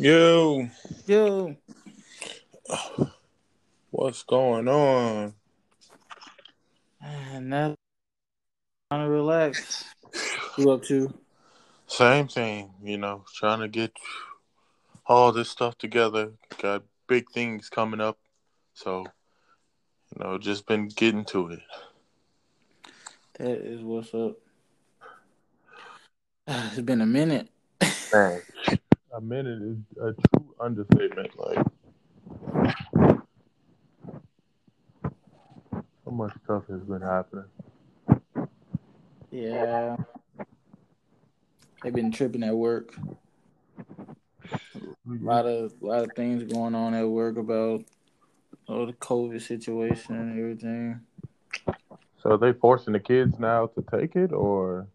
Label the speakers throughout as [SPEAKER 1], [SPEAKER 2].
[SPEAKER 1] Yo,
[SPEAKER 2] Yo,
[SPEAKER 1] what's going on?
[SPEAKER 2] Ah, and now trying to relax. You up to?
[SPEAKER 1] Same thing, you know, trying to get all this stuff together. Got big things coming up, so you know, just been getting to it.
[SPEAKER 2] That is what's up. It's been a minute.
[SPEAKER 1] A minute is a true understatement. Like, so much stuff has been happening.
[SPEAKER 2] Yeah, I've been tripping at work. A lot of a lot of things going on at work about oh, the COVID situation and everything.
[SPEAKER 1] So are they forcing the kids now to take it, or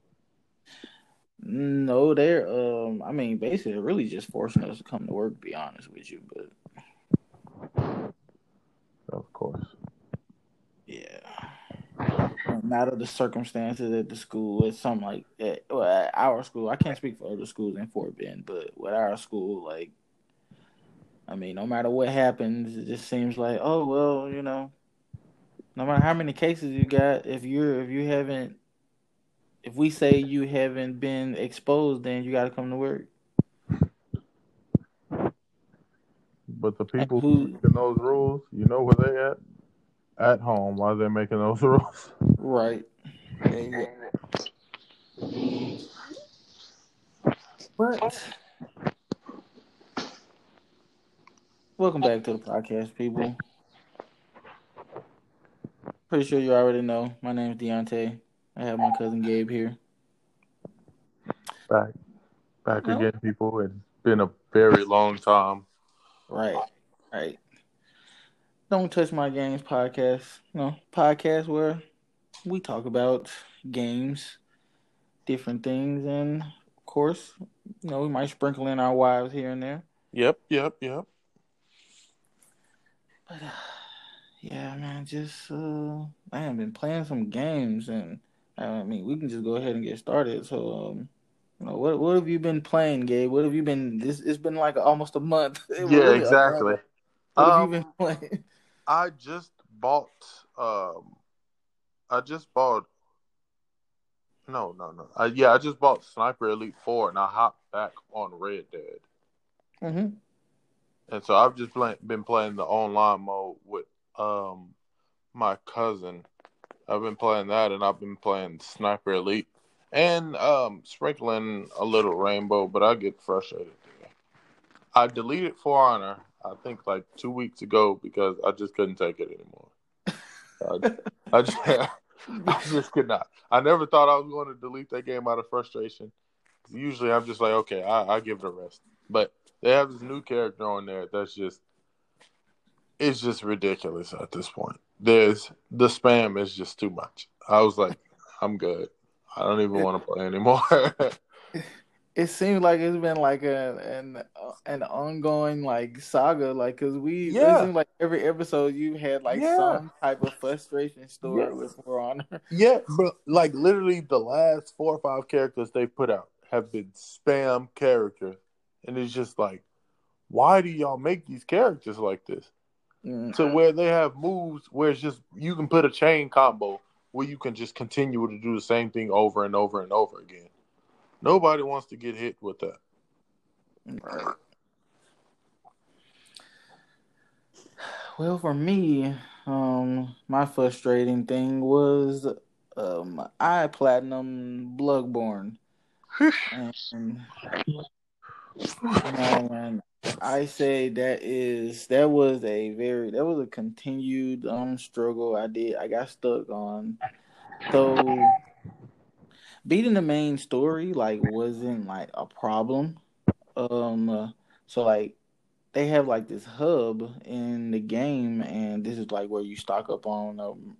[SPEAKER 2] No, they're um. I mean, basically, really just forcing us to come to work. To be honest with you, but
[SPEAKER 1] of course?
[SPEAKER 2] Yeah. No matter the circumstances at the school, it's something like at, well, at our school. I can't speak for other schools in Fort Bend, but with our school, like, I mean, no matter what happens, it just seems like, oh well, you know, no matter how many cases you got, if you're if you haven't, if we say you haven't been exposed, then you got to come to work.
[SPEAKER 1] But the people
[SPEAKER 2] who-
[SPEAKER 1] who making those rules, you know where they at? At home while they're making those rules.
[SPEAKER 2] Right. But welcome back to the podcast, people. Pretty sure you already know. My name is Deontay. I have my cousin Gabe here.
[SPEAKER 1] Back, back
[SPEAKER 2] No.
[SPEAKER 1] again, people. It's been a very long time.
[SPEAKER 2] Right. Right. Don't touch my games podcast. No podcast where we talk about games, different things, and of course, you know, we might sprinkle in our wives here and there.
[SPEAKER 1] Yep, yep, yep.
[SPEAKER 2] But uh, yeah, man, just uh, I have been playing some games, and I mean, we can just go ahead and get started. So, um, you know, what what have you been playing, Gabe? What have you been? This it's been like almost a month.
[SPEAKER 1] Yeah, exactly.
[SPEAKER 2] What have
[SPEAKER 1] Um,
[SPEAKER 2] you been playing?
[SPEAKER 1] I just bought. Um, I just bought. No, no, no. Uh, yeah, I just bought Sniper Elite Four, and I hopped back on Red Dead,
[SPEAKER 2] Mm-hmm.
[SPEAKER 1] and so I've just play, been playing the online mode with um my cousin. I've been playing that, and I've been playing Sniper Elite, and um sprinkling a little Rainbow, but I get frustrated. I deleted For Honor, I think like two weeks ago because I just couldn't take it anymore. I, I just, I just could not. I never thought I was going to delete that game out of frustration. Usually, I'm just like, okay, I, I give it a rest. But they have this new character on there that's just, it's just ridiculous at this point. There's the spam is just too much. I was like, I'm good. I don't even want to play anymore.
[SPEAKER 2] It seems like it's been like a an an ongoing like saga, like because we
[SPEAKER 1] Yeah.
[SPEAKER 2] it seems like every episode you had like
[SPEAKER 1] Yeah.
[SPEAKER 2] some type of frustration story
[SPEAKER 1] Yes.
[SPEAKER 2] with Honor.
[SPEAKER 1] Yeah, but like literally the last four or five characters they put out have been spam characters. And it's just like, why do y'all make these characters like this?
[SPEAKER 2] Mm.
[SPEAKER 1] To where they have moves where it's just you can put a chain combo where you can just continue to do the same thing over and over and over again. Nobody wants to get hit with that.
[SPEAKER 2] Right. Well, for me, um, my frustrating thing was um, I platinum Bloodborne, and I say that is that was a very that was a continued um struggle. I did I got stuck on so beating the main story like wasn't like a problem. Um, so like they have like this hub in the game, and this is like where you stock up on um,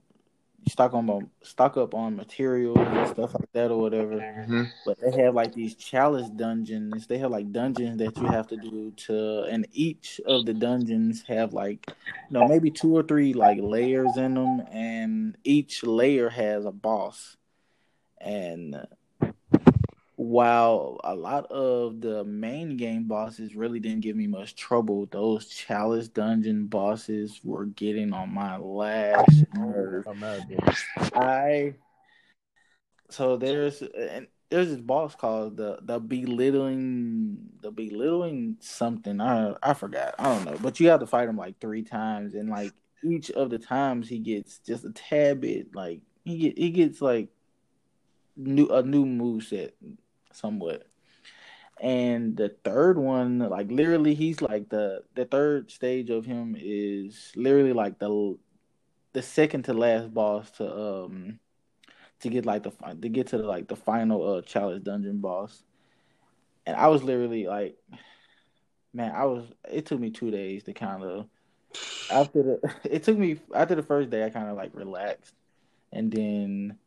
[SPEAKER 2] stock on stock up on materials and stuff like that or whatever. Mm-hmm. But they have like these chalice dungeons. They have like dungeons that you have to do to, and each of the dungeons have like, you know, maybe two or three like layers in them, and each layer has a boss. And while a lot of the main game bosses really didn't give me much trouble, those chalice dungeon bosses were getting on my last nerve. I so there's and there's this boss called the the belittling the belittling something. I I forgot. I don't know. But you have to fight him like three times, and like each of the times he gets just a tad bit like he get he gets like new a new move set somewhat. And the third one, like literally, he's like the the third stage of him is literally like the the second to last boss to um to get like the to get to the, like the final uh chalice dungeon boss. And I was literally like, man, I was. It took me two days to kind of after the. It took me after the first day. I kind of like relaxed, and then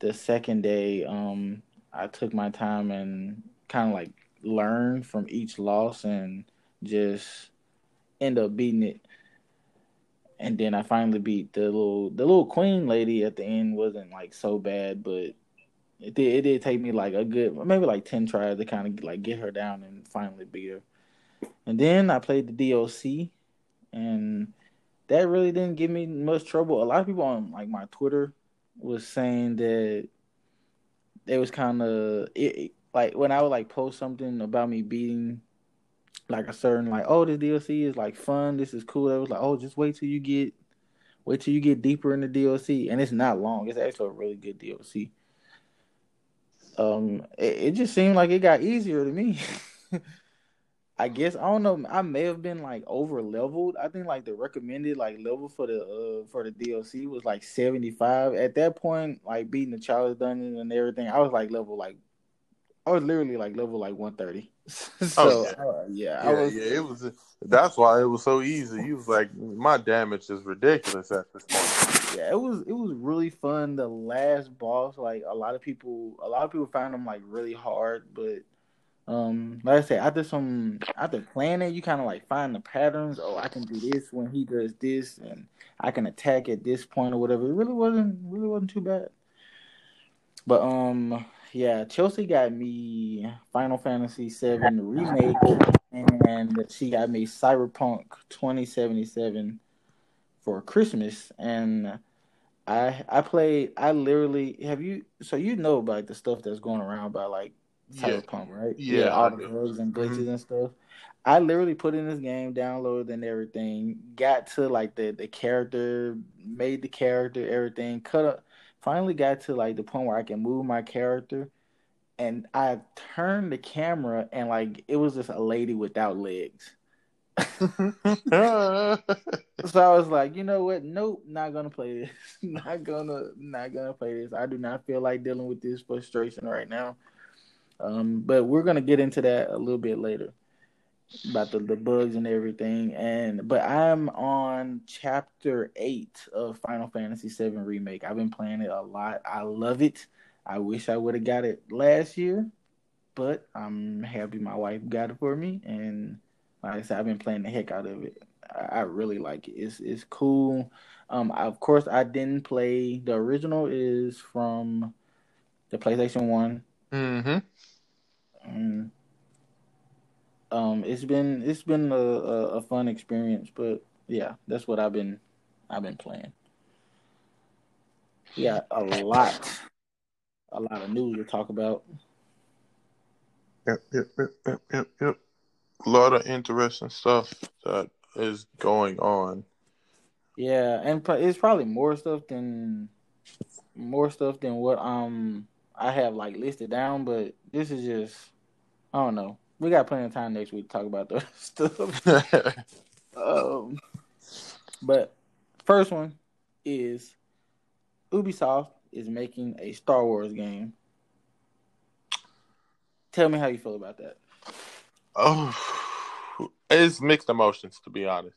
[SPEAKER 2] the second day, um, I took my time and kind of like learned from each loss and just end up beating it. And then I finally beat the little the little queen lady at the end wasn't like so bad, but it did it did take me like a good maybe like ten tries to kind of like get her down and finally beat her. And then I played the DLC, and that really didn't give me much trouble. A lot of people on like my Twitter was saying that it was kind of like when I would like post something about me beating like a certain like oh this DLC is like fun this is cool. It was like oh just wait till you get wait till you get deeper in the DLC and it's not long. It's actually a really good DLC. Um, it, it just seemed like it got easier to me. I guess I don't know. I may have been like over leveled. I think like the recommended like level for the uh for the DLC was like seventy five. At that point, like beating the chalice dungeon and everything, I was like level like I was literally like level like one thirty. so
[SPEAKER 1] oh, yeah, uh, yeah, yeah, was, yeah, It was. That's why it was so easy. He was like, my damage is ridiculous at this point.
[SPEAKER 2] Yeah, it was. It was really fun. The last boss, like a lot of people, a lot of people found him like really hard, but um, like I said, after some after planning, you kind of like find the patterns. Oh, I can do this when he does this, and I can attack at this point or whatever. It really wasn't really wasn't too bad. But um, yeah, Chelsea got me Final Fantasy VII remake, and she got me Cyberpunk twenty seventy seven for Christmas, and I I played. I literally have you. So you know about the stuff that's going around about like Cyberpunk, yeah. Of pump, right?
[SPEAKER 1] Yeah, yeah
[SPEAKER 2] all the bugs and glitches mm-hmm. and stuff. I literally put in this game, downloaded and everything, got to like the the character, made the character, everything, cut up. Finally got to like the point where I can move my character, and I turned the camera and like it was just a lady without legs. so I was like, you know what? Nope, not gonna play this. not gonna, not gonna play this. I do not feel like dealing with this frustration right now. Um, but we're gonna get into that a little bit later about the, the bugs and everything. And but I'm on chapter eight of Final Fantasy VII Remake. I've been playing it a lot. I love it. I wish I would have got it last year, but I'm happy my wife got it for me. And like I said, I've been playing the heck out of it. I, I really like it. It's it's cool. Um, of course, I didn't play the original. Is from the PlayStation One.
[SPEAKER 1] Mm-hmm.
[SPEAKER 2] Um, um, it's been it's been a, a, a fun experience, but yeah, that's what I've been I've been playing. Yeah, a lot, a lot of news to talk about.
[SPEAKER 1] Yep, yep, yep, yep, yep, yep. A lot of interesting stuff that is going on.
[SPEAKER 2] Yeah, and it's probably more stuff than more stuff than what um I have like listed down, but this is just I don't know. We got plenty of time next week to talk about those stuff. um, but first one is Ubisoft is making a Star Wars game. Tell me how you feel about that.
[SPEAKER 1] Oh, it's mixed emotions to be honest.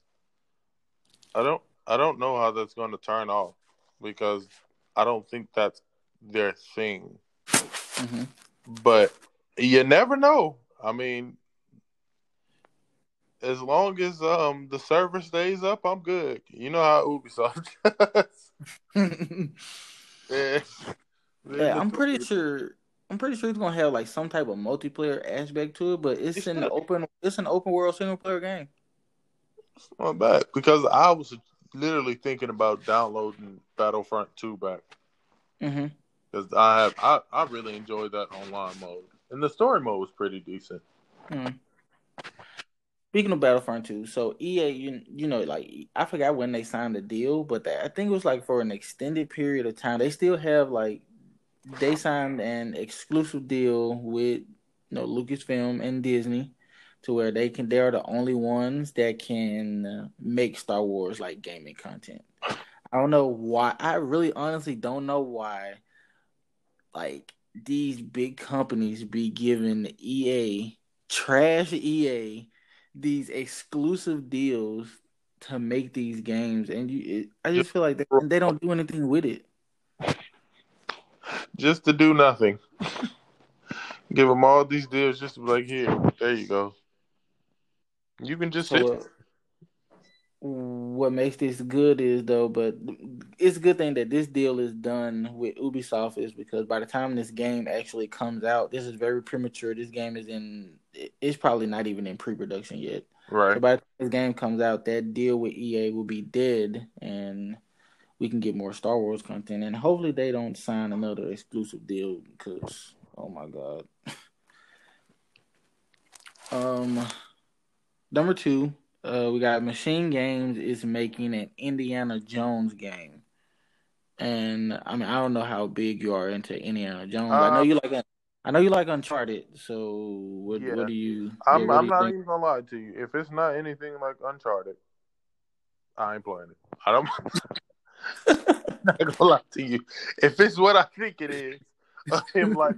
[SPEAKER 1] I don't I don't know how that's going to turn off because I don't think that's their thing. Mm-hmm. But you never know. I mean, as long as um the server stays up, I'm good. You know how Ubisoft
[SPEAKER 2] does. yeah. yeah, I'm pretty sure I'm pretty sure it's gonna have like some type of multiplayer aspect to it, but it's,
[SPEAKER 1] It's
[SPEAKER 2] in the open. It's an open world single player game.
[SPEAKER 1] It's not bad because I was literally thinking about downloading Battlefront 2 back
[SPEAKER 2] Mm-hmm.
[SPEAKER 1] Because I have I, I really enjoyed that online mode and the story mode was pretty decent.
[SPEAKER 2] Mm. Speaking of Battlefront 2, so EA, you you know, like I forgot when they signed the deal, but I think it was like for an extended period of time. They still have like they signed an exclusive deal with you know Lucasfilm and Disney to where they can they are the only ones that can make Star Wars like gaming content. I don't know why. I really honestly don't know why like these big companies be giving EA trash EA these exclusive deals to make these games and you it, I just feel like they, they don't do anything with it.
[SPEAKER 1] Just to do nothing. Give them all these deals just to be like, here, there you go. You can just sit.
[SPEAKER 2] So, what makes this good is though, but it's a good thing that this deal is done with Ubisoft is because by the time this game actually comes out, this is very premature. This game is in it's probably not even in pre-production yet. So
[SPEAKER 1] right.
[SPEAKER 2] by the time this game comes out, that deal with EA will be dead, and we can get more Star Wars content. And hopefully, they don't sign another exclusive deal because, oh my god. um, number two, uh, we got Machine Games is making an Indiana Jones game, and I mean I don't know how big you are into Indiana Jones. I know
[SPEAKER 1] Uh,
[SPEAKER 2] you like. I know you like Uncharted. So what?
[SPEAKER 1] Yeah.
[SPEAKER 2] What do you?
[SPEAKER 1] I'm,
[SPEAKER 2] yeah, what
[SPEAKER 1] I'm
[SPEAKER 2] do you
[SPEAKER 1] not
[SPEAKER 2] think?
[SPEAKER 1] even gonna lie to you. If it's not anything like Uncharted, I ain't playing it. I don't. not gonna lie to you. If it's what I think it is, of him like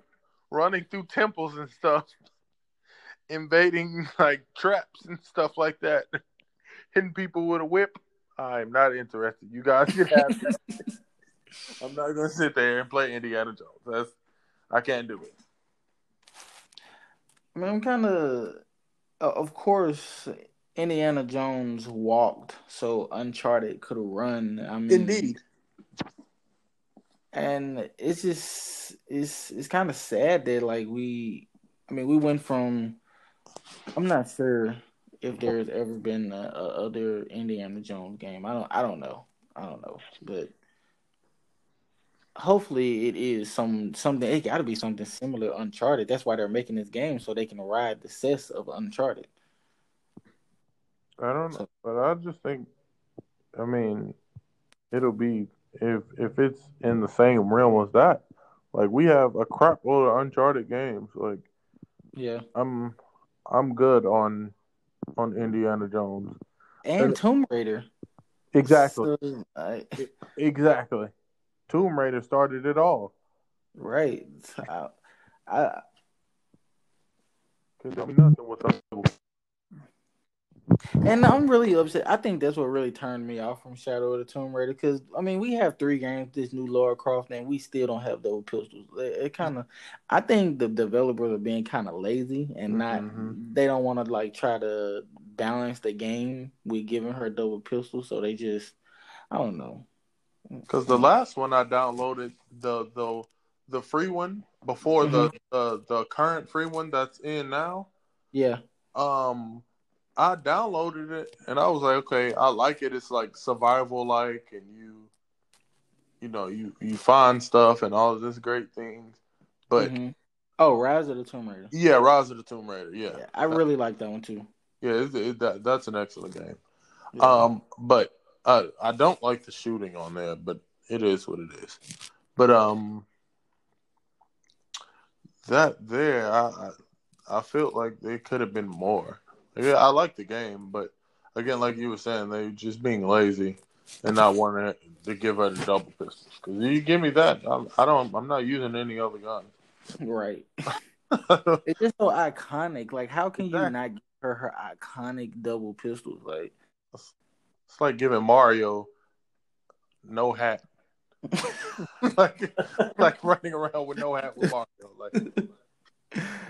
[SPEAKER 1] running through temples and stuff, invading like traps and stuff like that, hitting people with a whip, I'm not interested. You guys can have. I'm not gonna sit there and play Indiana Jones. That's I can't do it.
[SPEAKER 2] I mean, I'm kind of, of course, Indiana Jones walked, so Uncharted could have run. I mean, indeed. and it's just it's it's kind of sad that like we, I mean, we went from. I'm not sure if there's ever been a, a other Indiana Jones game. I don't. I don't know. I don't know, but hopefully it is some something. It got to be something similar Uncharted. That's why they're making this game so they can ride the success of Uncharted.
[SPEAKER 1] I don't know, but I just think, I mean, it'll be if if it's in the same realm as that. Like we have a crap load of Uncharted games. Like
[SPEAKER 2] Yeah,
[SPEAKER 1] I'm I'm good on on Indiana Jones.
[SPEAKER 2] and Tomb Raider.
[SPEAKER 1] Exactly,
[SPEAKER 2] So, I-
[SPEAKER 1] exactly. Tomb Raider started it all.
[SPEAKER 2] right. I, I
[SPEAKER 1] Could do nothing without.
[SPEAKER 2] And I'm really upset. I think that's what really turned me off from Shadow of the Tomb Raider because I mean we have three games, this new Lara Croft, and we still don't have those pistols. It, it kind of, I think the developers are being kind of lazy and not.
[SPEAKER 1] Mhm.
[SPEAKER 2] They don't want to like try to balance the game with giving her double pistols. so they just, I don't know.
[SPEAKER 1] Because the last one I downloaded, the the the free one before the, the the current free one that's in now.
[SPEAKER 2] yeah,
[SPEAKER 1] um I downloaded it and I was like, okay, I like it. It's like survival like and you you know, you you find stuff and all of this great things. But
[SPEAKER 2] Mhm. oh, Rise of the Tomb Raider.
[SPEAKER 1] yeah, Rise of the Tomb Raider, yeah.
[SPEAKER 2] Yeah, I really like that one too.
[SPEAKER 1] Yeah, it, it, that, that's an excellent game.
[SPEAKER 2] Yeah.
[SPEAKER 1] Um but I I don't like the shooting on there, but it is what it is. But um that there I I, I felt like there could have been more. Yeah, I like the game, but again, like you were saying, they just being lazy and not wanting to give her the double pistols. Because you give me that, I'm, I don't. I'm not using any other guns.
[SPEAKER 2] right. It's just so iconic. Like, how can you not give her her iconic double pistols? Like,
[SPEAKER 1] it's like giving Mario no hat, like like running around with no hat with Mario. Like,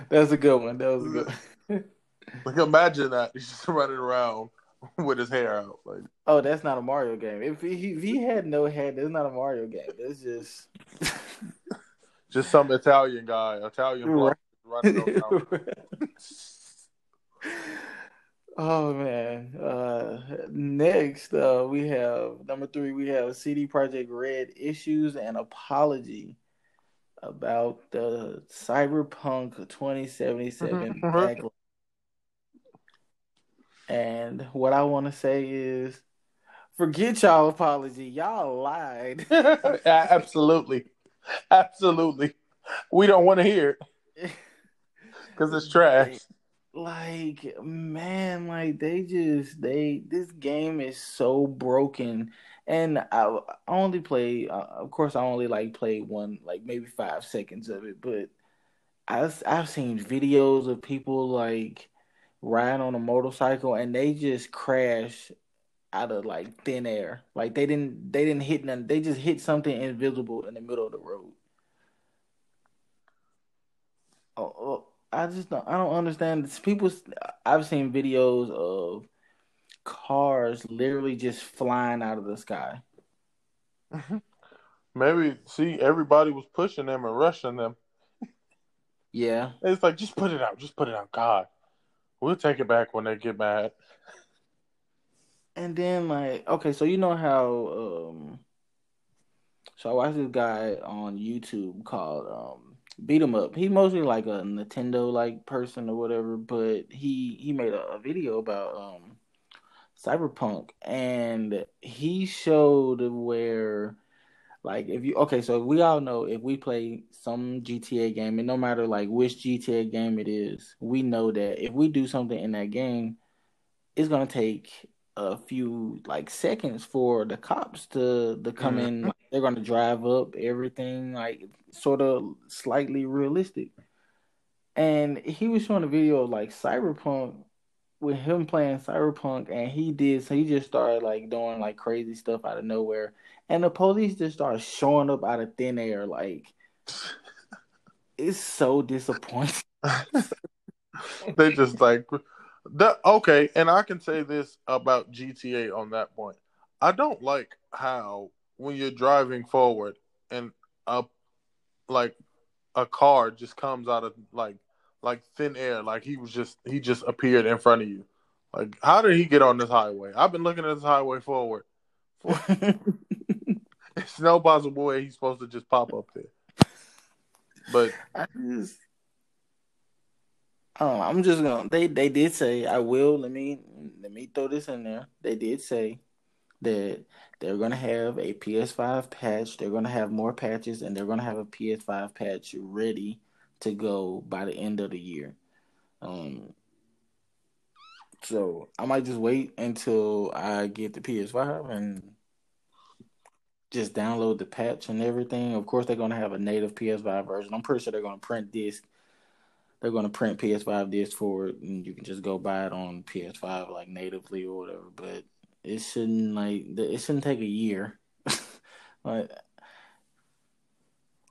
[SPEAKER 2] that's a good one. That was a good. One.
[SPEAKER 1] like imagine that he's just running around with his hair out. Like,
[SPEAKER 2] Oh, that's not a Mario game. If he if he had no hat, that's not a Mario game. That's just
[SPEAKER 1] Just some Italian guy, Italian right. running around.
[SPEAKER 2] Oh man. Uh, next, uh, we have number three. We have CD Projekt Red issues and apology about the Cyberpunk 2077 mm-hmm. And what I want to say is, forget y'all apology. Y'all lied.
[SPEAKER 1] Absolutely, absolutely. We don't want to hear it because it's trash
[SPEAKER 2] like man like they just they this game is so broken and i, only play uh, of course i only like play one like maybe five seconds of it but i've, I've seen videos of people like riding on a motorcycle and they just crash out of like thin air like they didn't they didn't hit nothing they just hit something invisible in the middle of the road oh, oh I just don't. I don't understand. People, I've seen videos of cars literally just flying out of the sky.
[SPEAKER 1] Maybe see everybody was pushing them and rushing them.
[SPEAKER 2] Yeah,
[SPEAKER 1] it's like just put it out, just put it out. God, we'll take it back when they get mad.
[SPEAKER 2] And then like, okay, so you know how um, so I watched this guy on YouTube called um beat him up. He's mostly like a Nintendo like person or whatever, but he he made a, a video about um Cyberpunk and he showed where like if you okay, so we all know if we play some GTA game and no matter like which GTA game it is, we know that if we do something in that game, it's gonna take a few like seconds for the cops to to come mm-hmm. in. They're gonna drive up everything, like sort of slightly realistic. And he was showing a video of like Cyberpunk with him playing Cyberpunk, and he did so he just started like doing like crazy stuff out of nowhere, and the police just start showing up out of thin air. Like it's so disappointing.
[SPEAKER 1] they just like that okay, and I can say this about GTA on that point. I don't like how when you're driving forward and a like a car just comes out of like like thin air, like he was just he just appeared in front of you. Like, how did he get on this highway? I've been looking at this highway forward. For... it's no possible way he's supposed to just pop up there. But
[SPEAKER 2] I just I'm just gonna. They they did say I will. Let me let me throw this in there. They did say that they're gonna have a PS5 patch. They're gonna have more patches, and they're gonna have a PS5 patch ready to go by the end of the year. Um. So I might just wait until I get the PS5 and just download the patch and everything. Of course, they're gonna have a native PS5 version. I'm pretty sure they're gonna print disc they're going to print PS5 discs for it, and you can just go buy it on PS5 like natively or whatever. But it shouldn't like it shouldn't take a year. like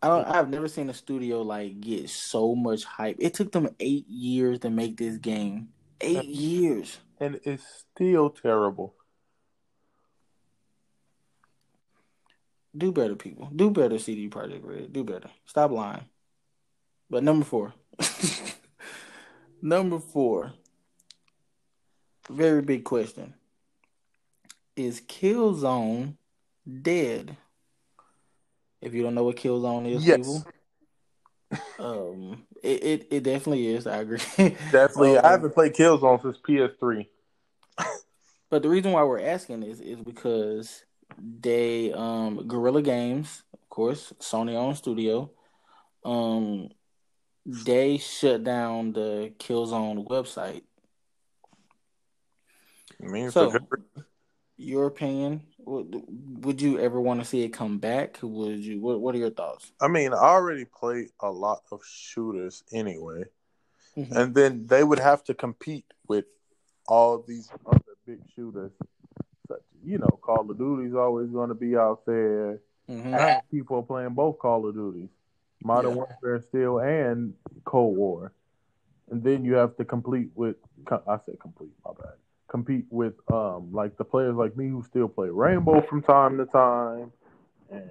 [SPEAKER 2] I don't. I've never seen a studio like get so much hype. It took them eight years to make this game. Eight years,
[SPEAKER 1] and it's still terrible.
[SPEAKER 2] Do better, people. Do better, CD Projekt Red. Do better. Stop lying. But number four. Number four. Very big question. Is Killzone dead? If you don't know what Killzone is, yes. people. Um, it, it, it definitely is. I agree.
[SPEAKER 1] definitely. Um, I haven't played Killzone since PS3.
[SPEAKER 2] but the reason why we're asking is is because they um Guerrilla Games, of course, Sony owned studio, um they shut down the Killzone website.
[SPEAKER 1] I mean, so,
[SPEAKER 2] your opinion? Would, would you ever want to see it come back? Would you? What, what are your thoughts?
[SPEAKER 1] I mean, I already played a lot of shooters anyway, mm-hmm. and then they would have to compete with all these other big shooters. Such, you know, Call of Duty's always going to be out there. Mm-hmm. People are playing both Call of Duties. Modern yeah. Warfare still and Cold War, and then you have to complete with I said complete my bad compete with um like the players like me who still play Rainbow from time to time, and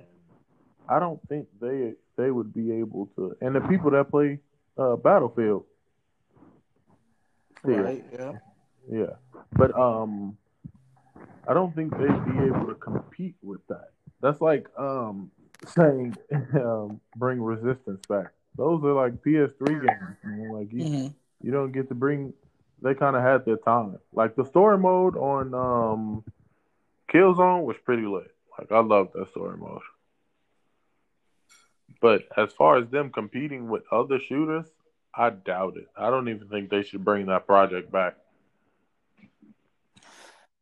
[SPEAKER 1] I don't think they they would be able to, and the people that play uh, Battlefield.
[SPEAKER 2] Still, right. Yeah.
[SPEAKER 1] Yeah, but um, I don't think they'd be able to compete with that. That's like um saying um, bring resistance back. Those are like PS3 games. Man. Like you, mm-hmm. you don't get to bring. They kind of had their time. Like the story mode on um Killzone was pretty lit. Like I love that story mode. But as far as them competing with other shooters, I doubt it. I don't even think they should bring that project back.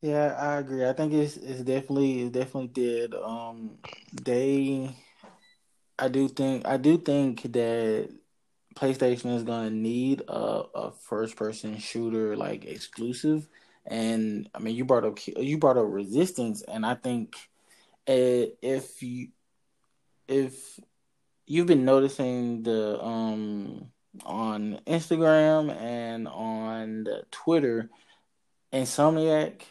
[SPEAKER 2] Yeah, I agree. I think it's it's definitely it definitely did. Um, they, I do think I do think that PlayStation is gonna need a, a first person shooter like exclusive. And I mean, you brought up you brought up Resistance, and I think uh, if you if you've been noticing the um on Instagram and on Twitter, Insomniac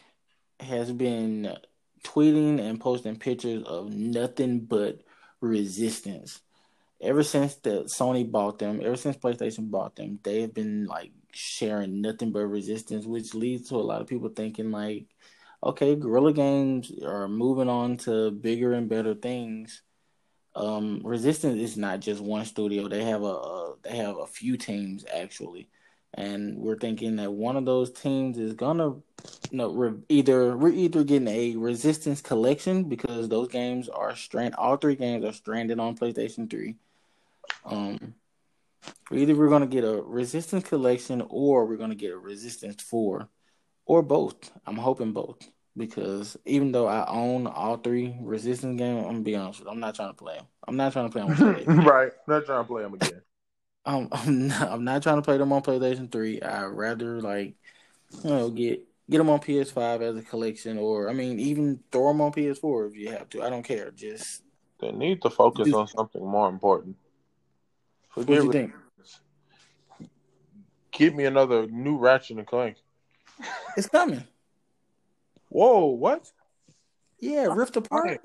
[SPEAKER 2] has been tweeting and posting pictures of nothing but resistance. Ever since the Sony bought them, ever since PlayStation bought them, they have been like sharing nothing but resistance, which leads to a lot of people thinking like, okay, Guerrilla Games are moving on to bigger and better things. Um, Resistance is not just one studio; they have a, a they have a few teams actually and we're thinking that one of those teams is gonna you know re- either we're either getting a resistance collection because those games are strand all three games are stranded on PlayStation 3 um either we're gonna get a resistance collection or we're gonna get a resistance 4 or both. I'm hoping both because even though i own all three resistance games i'm gonna be honest with you, i'm not trying to play them i'm not trying to play
[SPEAKER 1] them right. Not trying to play them again
[SPEAKER 2] um, I'm not, I'm not trying to play them on PlayStation Three. I'd rather like you know get get them on PS5 as a collection, or I mean even throw them on PS4 if you have to. I don't care. Just
[SPEAKER 1] they need to focus just, on something more important.
[SPEAKER 2] Forget what you think?
[SPEAKER 1] Give me another new Ratchet and Clank.
[SPEAKER 2] It's coming.
[SPEAKER 1] Whoa! What?
[SPEAKER 2] Yeah, Rift Apart.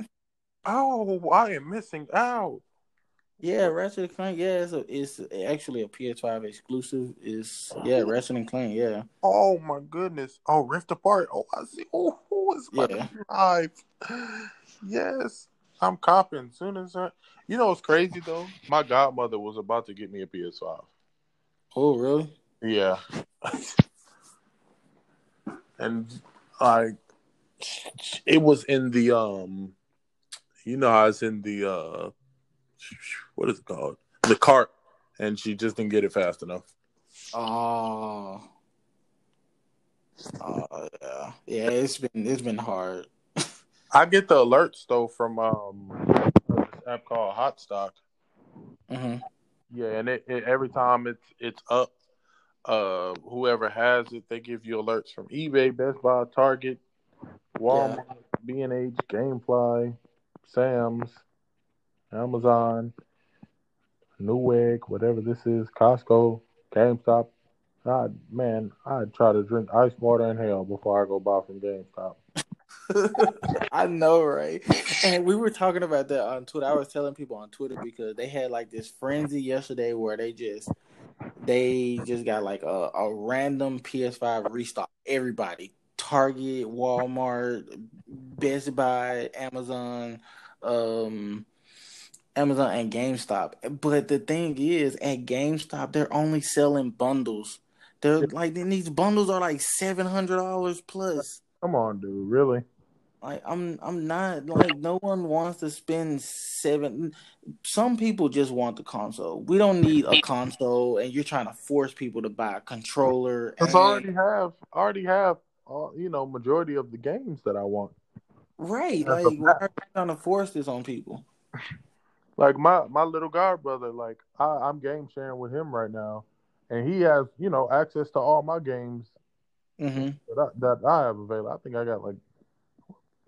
[SPEAKER 1] Oh, I am missing out.
[SPEAKER 2] Yeah, Ratchet and Clank. Yeah, it's, a, it's actually a PS5 exclusive. Is yeah, Ratchet and Clank. Yeah.
[SPEAKER 1] Oh my goodness! Oh, Rift Apart. Oh, I see. Oh, it's yeah. live. Yes, I'm copping. Soon as I, you know, what's crazy though. My godmother was about to get me a PS5.
[SPEAKER 2] Oh, really?
[SPEAKER 1] Yeah. and I, it was in the um, you know I was in the uh what is it called? The cart, and she just didn't get it fast enough.
[SPEAKER 2] Oh. Oh yeah, yeah. It's been it's been hard.
[SPEAKER 1] I get the alerts though from um this app called Hotstock.
[SPEAKER 2] Mm-hmm.
[SPEAKER 1] Yeah, and it, it, every time it's it's up, uh, whoever has it, they give you alerts from eBay, Best Buy, Target, Walmart, yeah. B and H, GameFly, Sam's. Amazon, Newegg, whatever this is, Costco, GameStop. I man, I try to drink ice water in hell before I go buy from GameStop.
[SPEAKER 2] I know, right? And we were talking about that on Twitter. I was telling people on Twitter because they had like this frenzy yesterday where they just they just got like a, a random PS5 restock. Everybody, Target, Walmart, Best Buy, Amazon, um, Amazon and GameStop. But the thing is, at GameStop, they're only selling bundles. They're like these bundles are like seven hundred dollars plus.
[SPEAKER 1] Come on, dude, really?
[SPEAKER 2] Like I'm, I'm not like no one wants to spend seven. Some people just want the console. We don't need a console, and you're trying to force people to buy a controller.
[SPEAKER 1] Because and... I already have, already have, all, you know, majority of the games that I want.
[SPEAKER 2] Right, That's like you trying to force this on people?
[SPEAKER 1] Like my my little god brother, like I, I'm game sharing with him right now, and he has you know access to all my games
[SPEAKER 2] mm-hmm.
[SPEAKER 1] that, I, that I have available. I think I got like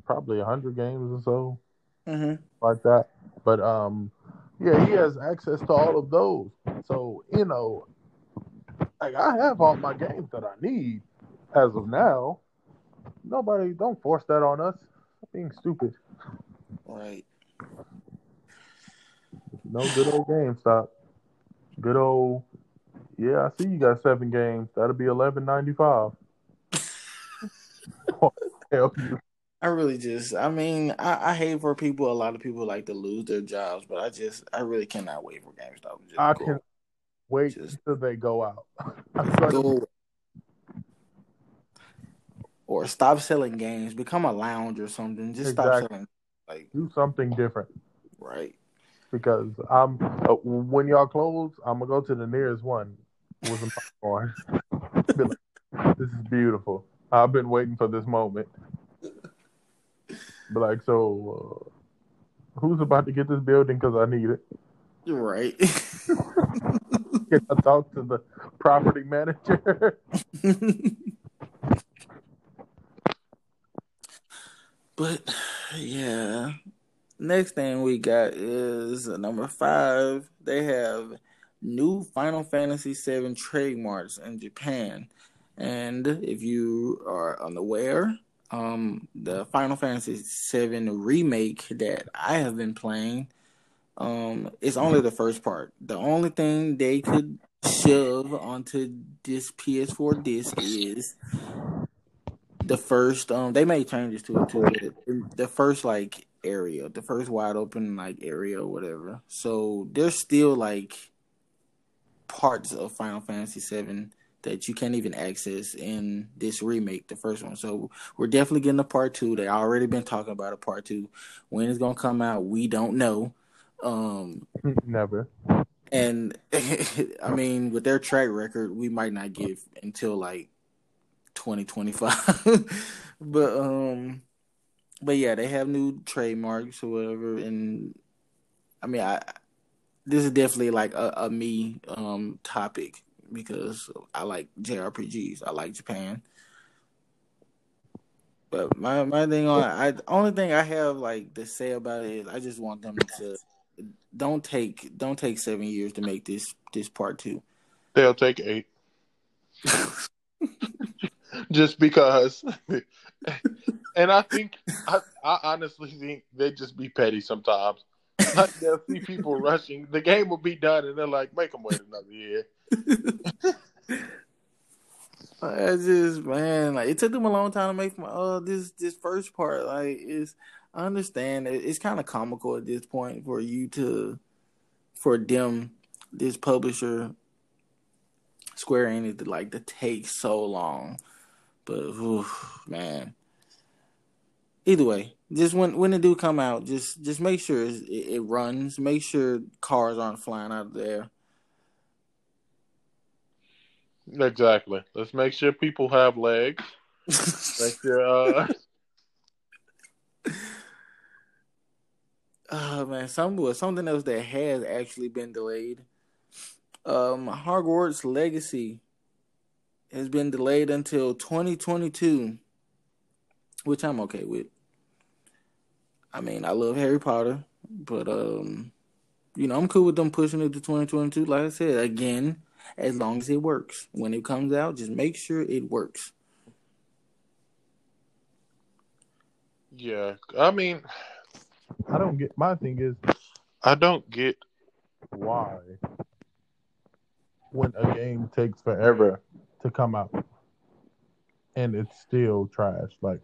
[SPEAKER 1] probably a hundred games or so,
[SPEAKER 2] mm-hmm.
[SPEAKER 1] like that. But um, yeah, he has access to all of those. So you know, like I have all my games that I need as of now. Nobody, don't force that on us. being stupid.
[SPEAKER 2] Right.
[SPEAKER 1] No good old GameStop. Good old. Yeah, I see you got seven games. That'll be eleven ninety five.
[SPEAKER 2] You. I really just, I mean, I, I, hate for people. A lot of people like to lose their jobs, but I just, I really cannot wait for GameStop.
[SPEAKER 1] I cool. can wait just, until they go out. go,
[SPEAKER 2] or stop selling games, become a lounge or something. Just exactly. stop selling. Like
[SPEAKER 1] do something different.
[SPEAKER 2] Right.
[SPEAKER 1] Because I'm uh, when y'all close, I'm gonna go to the nearest one with some popcorn. like, this is beautiful. I've been waiting for this moment. But like, so uh, who's about to get this building because I need it?
[SPEAKER 2] Right.
[SPEAKER 1] Can I talk to the property manager?
[SPEAKER 2] but yeah, next thing we got is number five. They have new Final Fantasy VII trademarks in Japan, and if you are unaware, um, the Final Fantasy VII remake that I have been playing, um, it's only the first part. The only thing they could shove onto this PS4 disc is the first. Um, they made changes to it too. The first like area, the first wide open like area or whatever. So there's still like parts of Final Fantasy VII that you can't even access in this remake, the first one. So we're definitely getting a part two. They already been talking about a part two. When it's gonna come out, we don't know. Um
[SPEAKER 1] Never.
[SPEAKER 2] And I mean, with their track record, we might not get until like 2025. but um but yeah, they have new trademarks or whatever and I mean I this is definitely like a, a me um topic because I like JRPGs. I like Japan. But my my thing on I only thing I have like to say about it is I just want them to don't take don't take seven years to make this this part two.
[SPEAKER 1] They'll take eight. just because. And I think I, I honestly think they just be petty sometimes. Like they'll see people rushing. The game will be done, and they're like, "Make them wait another year."
[SPEAKER 2] I just man, like it took them a long time to make my uh this this first part. Like it's I understand it's kind of comical at this point for you to for them this publisher Square Enix to like to take so long. But oof, man, either way, just when when it do come out, just just make sure it, it runs. Make sure cars aren't flying out of there.
[SPEAKER 1] Exactly. Let's make sure people have legs. make sure. Uh...
[SPEAKER 2] Oh man, some something else that has actually been delayed. Um, Hogwarts Legacy has been delayed until 2022, which I'm okay with. I mean, I love Harry Potter, but um, you know, I'm cool with them pushing it to 2022. Like I said, again, as long as it works. When it comes out, just make sure it works.
[SPEAKER 1] Yeah, I mean, I don't get. My thing is, I don't get why when a game takes forever to come out and it's still trash. Like,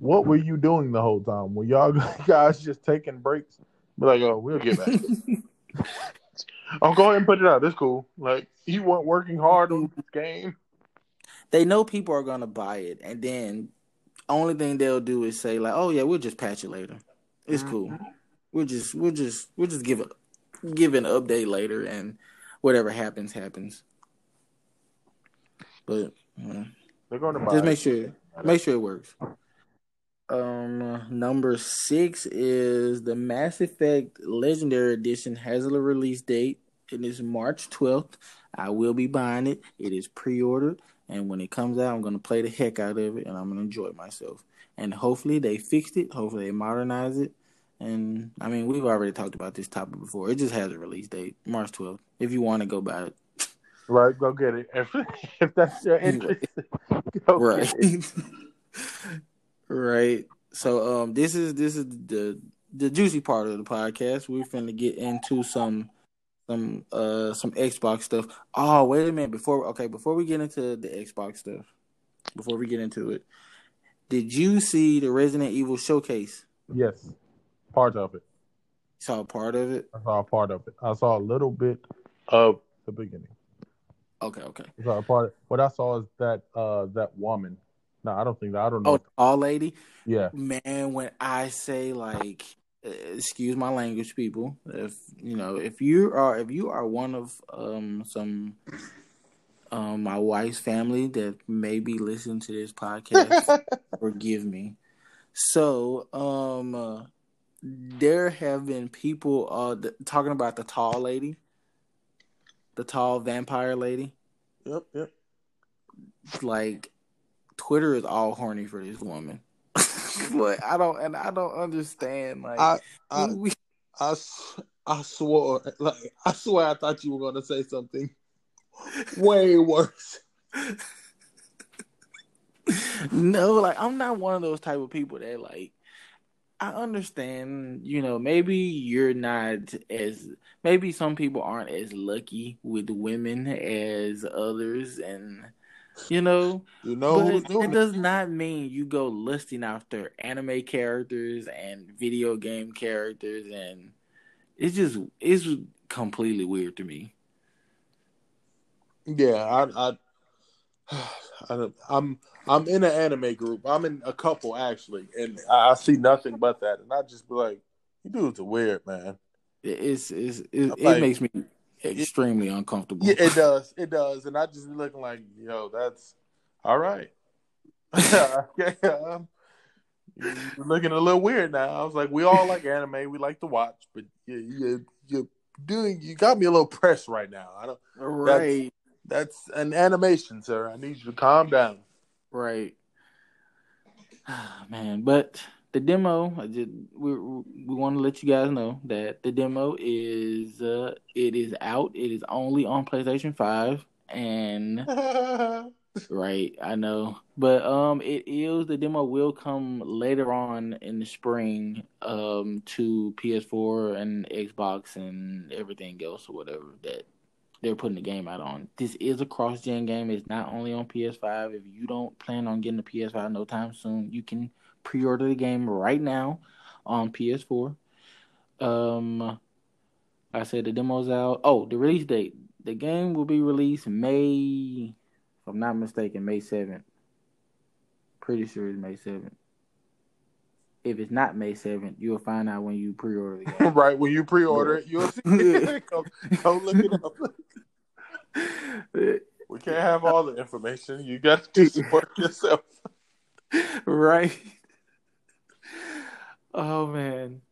[SPEAKER 1] what were you doing the whole time? Were y'all guys just taking breaks? Be like, oh, we'll get back. I'll go ahead and put it out. It's cool. Like you weren't working hard on this game.
[SPEAKER 2] They know people are gonna buy it, and then only thing they'll do is say like, "Oh yeah, we'll just patch it later. It's cool. Mm-hmm. We'll just we'll just we'll just give a give an update later, and whatever happens happens." But
[SPEAKER 1] they're going to
[SPEAKER 2] buy just make sure make sure it works. Um, number six is the Mass Effect Legendary Edition has a release date. It is March 12th. I will be buying it. It is pre-ordered, and when it comes out, I'm gonna play the heck out of it, and I'm gonna enjoy myself. And hopefully, they fixed it. Hopefully, they modernize it. And I mean, we've already talked about this topic before. It just has a release date, March 12th. If you want to go buy it,
[SPEAKER 1] right, go get it. If, if that's your interest,
[SPEAKER 2] right. right? So um, this is this is the the juicy part of the podcast. We're finna get into some some uh some Xbox stuff. Oh, wait a minute. Before okay, before we get into the Xbox stuff, before we get into it, did you see the Resident Evil showcase?
[SPEAKER 1] Yes, part of it.
[SPEAKER 2] Saw part of it.
[SPEAKER 1] I saw part of it. I saw a little bit of the beginning.
[SPEAKER 2] Okay, okay.
[SPEAKER 1] I saw a part. What I saw is that uh that woman. No, I don't think that. I don't know.
[SPEAKER 2] Oh, all lady.
[SPEAKER 1] Yeah,
[SPEAKER 2] Man, when I say like, excuse my language, people. If you know, if you are, if you are one of um some um my wife's family that maybe listen to this podcast, forgive me. So, um, uh, there have been people uh th- talking about the tall lady, the tall vampire lady.
[SPEAKER 1] yep, yep.
[SPEAKER 2] Like, Twitter is all horny for this woman. but I don't, and I don't understand. Like,
[SPEAKER 1] I, I,
[SPEAKER 2] we,
[SPEAKER 1] I, I swore, like, I swear, I thought you were going to say something way worse.
[SPEAKER 2] no, like I'm not one of those type of people that like I understand, you know, maybe you're not as maybe some people aren't as lucky with women as others and you know,
[SPEAKER 1] You know
[SPEAKER 2] it
[SPEAKER 1] it?
[SPEAKER 2] does not mean you go lusting after anime characters and video game characters and it's just it's completely weird to me.
[SPEAKER 1] Yeah, I, I, I don't, I'm, I'm in an anime group. I'm in a couple actually, and I, I see nothing but that, and I just be like, "You dudes are weird, man."
[SPEAKER 2] It- It's, it's it, it
[SPEAKER 1] Like-
[SPEAKER 2] makes me extremely uncomfortable.
[SPEAKER 1] Yeah, it does, it does, and I just be looking like, "Yo, that's all right." okay, um, you're looking a little weird now. I was like, "We all like anime. We like to watch, but you, you, you're doing. You got me a little pressed right now. I don't.
[SPEAKER 2] right.
[SPEAKER 1] That's an animation, sir. I need you to calm down."
[SPEAKER 2] Right. Man, but the demo, I just we we want to let you guys know that the demo is uh it is out. It is only on PlayStation 5 and right, I know. But um it is the demo will come later on in the spring um to PS4 and Xbox and everything else or whatever that they're putting the game out on. This is a cross gen game. It's not only on PS5. If you don't plan on getting a PS5 no time soon, you can pre order the game right now on PS4. Um I said the demo's out. Oh, the release date. The game will be released May if I'm not mistaken, May seventh. Pretty sure it's May seventh. If it's not May seventh, you'll find out when you pre order the game.
[SPEAKER 1] right when you pre-order it, you'll see. go, go look it up. We can't have all the information. You got to work yourself.
[SPEAKER 2] right. Oh man.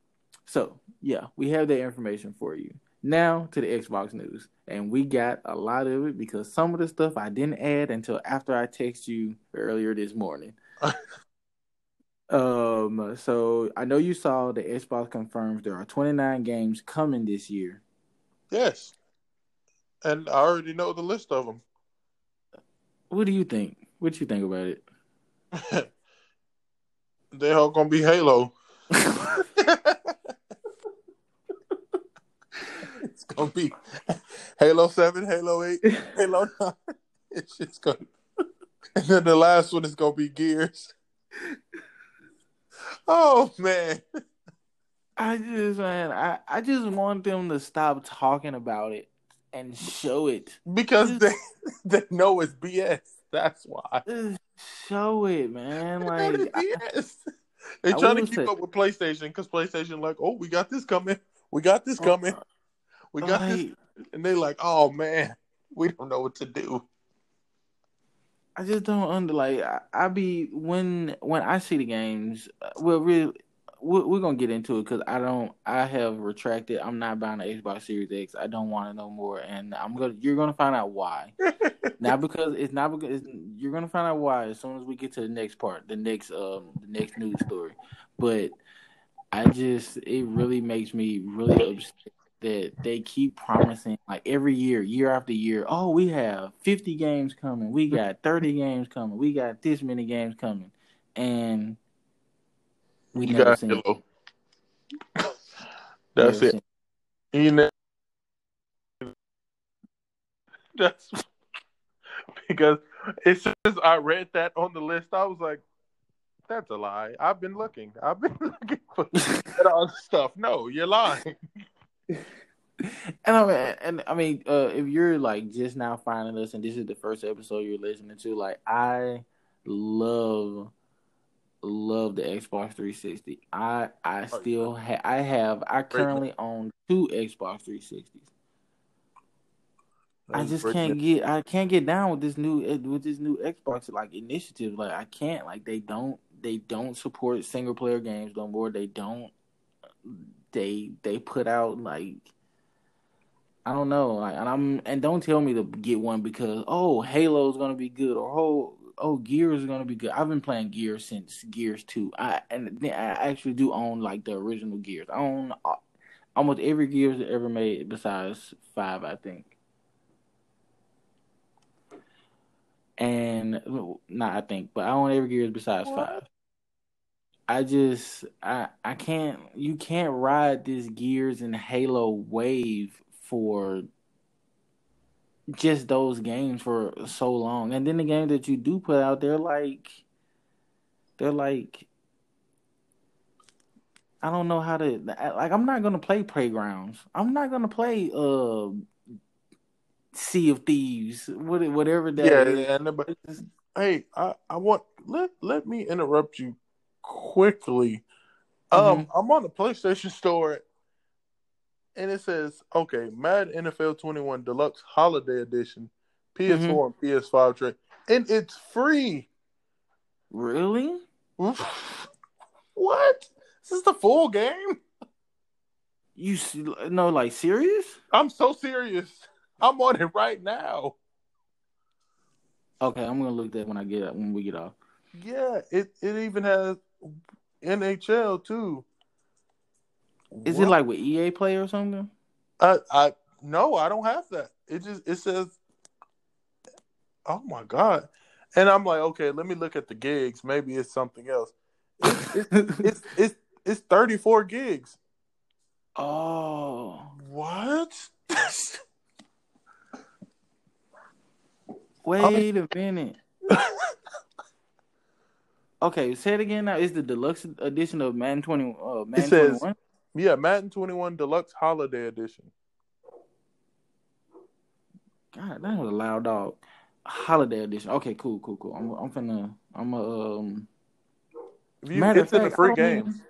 [SPEAKER 2] So yeah, we have that information for you. Now to the Xbox news. And we got a lot of it because some of the stuff I didn't add until after I text you earlier this morning. um so I know you saw the Xbox confirms there are 29 games coming this year.
[SPEAKER 1] Yes, and I already know the list of them.
[SPEAKER 2] What do you think? What you think about it?
[SPEAKER 1] They all gonna be Halo. it's gonna be Halo Seven, Halo Eight, Halo Nine. It's just gonna, and then the last one is gonna be Gears. Oh man,
[SPEAKER 2] I just man, I, I just want them to stop talking about it and show it.
[SPEAKER 1] because they they know it's BS. That's why.
[SPEAKER 2] Show it, man. Like
[SPEAKER 1] BS. They trying to keep
[SPEAKER 2] say-
[SPEAKER 1] up with PlayStation because PlayStation like, oh, we got this coming, we got this coming, we got this, and they like, oh man, we don't know what to do.
[SPEAKER 2] I just don't under like I, I be when when I see the games. uh, Well, really, we're, we're gonna get into it because I don't. I have retracted. I'm not buying the Xbox Series X. I don't want it no more, and I'm gonna. You're gonna find out why. not because it's not because it's, you're gonna find out why as soon as we get to the next part, the next um the next news story. But I just it really makes me really upset that they keep promising like every year, year after year. Oh, we have 50 games coming. We got 30 games coming. We got this many games coming, and we
[SPEAKER 1] you
[SPEAKER 2] never
[SPEAKER 1] got
[SPEAKER 2] seen.
[SPEAKER 1] Halo. That's it. You know, that's because it's just I read that on the list. I was like, that's a lie. I've been looking. I've been looking for all the stuff. No, you're lying.
[SPEAKER 2] And I mean, and I mean, uh, if you're like just now finding us, and this is the first episode you're listening to, like I love, love the Xbox 360. I I still ha- I have I currently own two Xbox 360s. I just can't get I can't get down with this new eh, with this new Xbox like initiative. Like I can't like they don't they don't support single player games no more. They don't they they put out like I don't know, like, and I'm and don't tell me to get one because oh Halo's gonna be good or oh oh Gears is gonna be good. I've been playing Gears since Gears two. I and I actually do own like the original Gears. I own uh, almost every Gears ever made besides five, I think. And not I think, but I own every Gears besides what? five. I just I I can't you can't ride this Gears and Halo wave for just those games for so long. And then the games that you do put out, they're like they're like I don't know how to like I'm not gonna play playgrounds. I'm not gonna play uh Sea of Thieves, whatever that yeah, is.
[SPEAKER 1] Yeah, but, hey, I, I want let let me interrupt you quickly. Um, mm-hmm. I'm on the PlayStation Store and it says, okay, Madden NFL 21 Deluxe Holiday Edition, PS4 mm-hmm. and PS5 trade, and it's free.
[SPEAKER 2] Really?
[SPEAKER 1] what? This is the full game?
[SPEAKER 2] You no, like serious?
[SPEAKER 1] I'm so serious. I'm on it right now.
[SPEAKER 2] Okay, I'm gonna look that when I get when we get off.
[SPEAKER 1] Yeah, it it even has NHL too.
[SPEAKER 2] Is what? it like with EA Play or something?
[SPEAKER 1] I I no, I don't have that. It just it says, oh my god, and I'm like, okay, let me look at the gigs. Maybe it's something else. It's it's, it's, it's it's 34 gigs.
[SPEAKER 2] Oh,
[SPEAKER 1] what?
[SPEAKER 2] Wait a minute. okay, say it again. Now, is the deluxe edition of Man 20? Uh, Madden it says, 21?
[SPEAKER 1] Yeah, Madden 21 Deluxe Holiday Edition.
[SPEAKER 2] God, that was a loud dog. Holiday edition. Okay, cool, cool, cool. I'm, I'm finna, I'm a, um.
[SPEAKER 1] You, matter it's fact, in free game.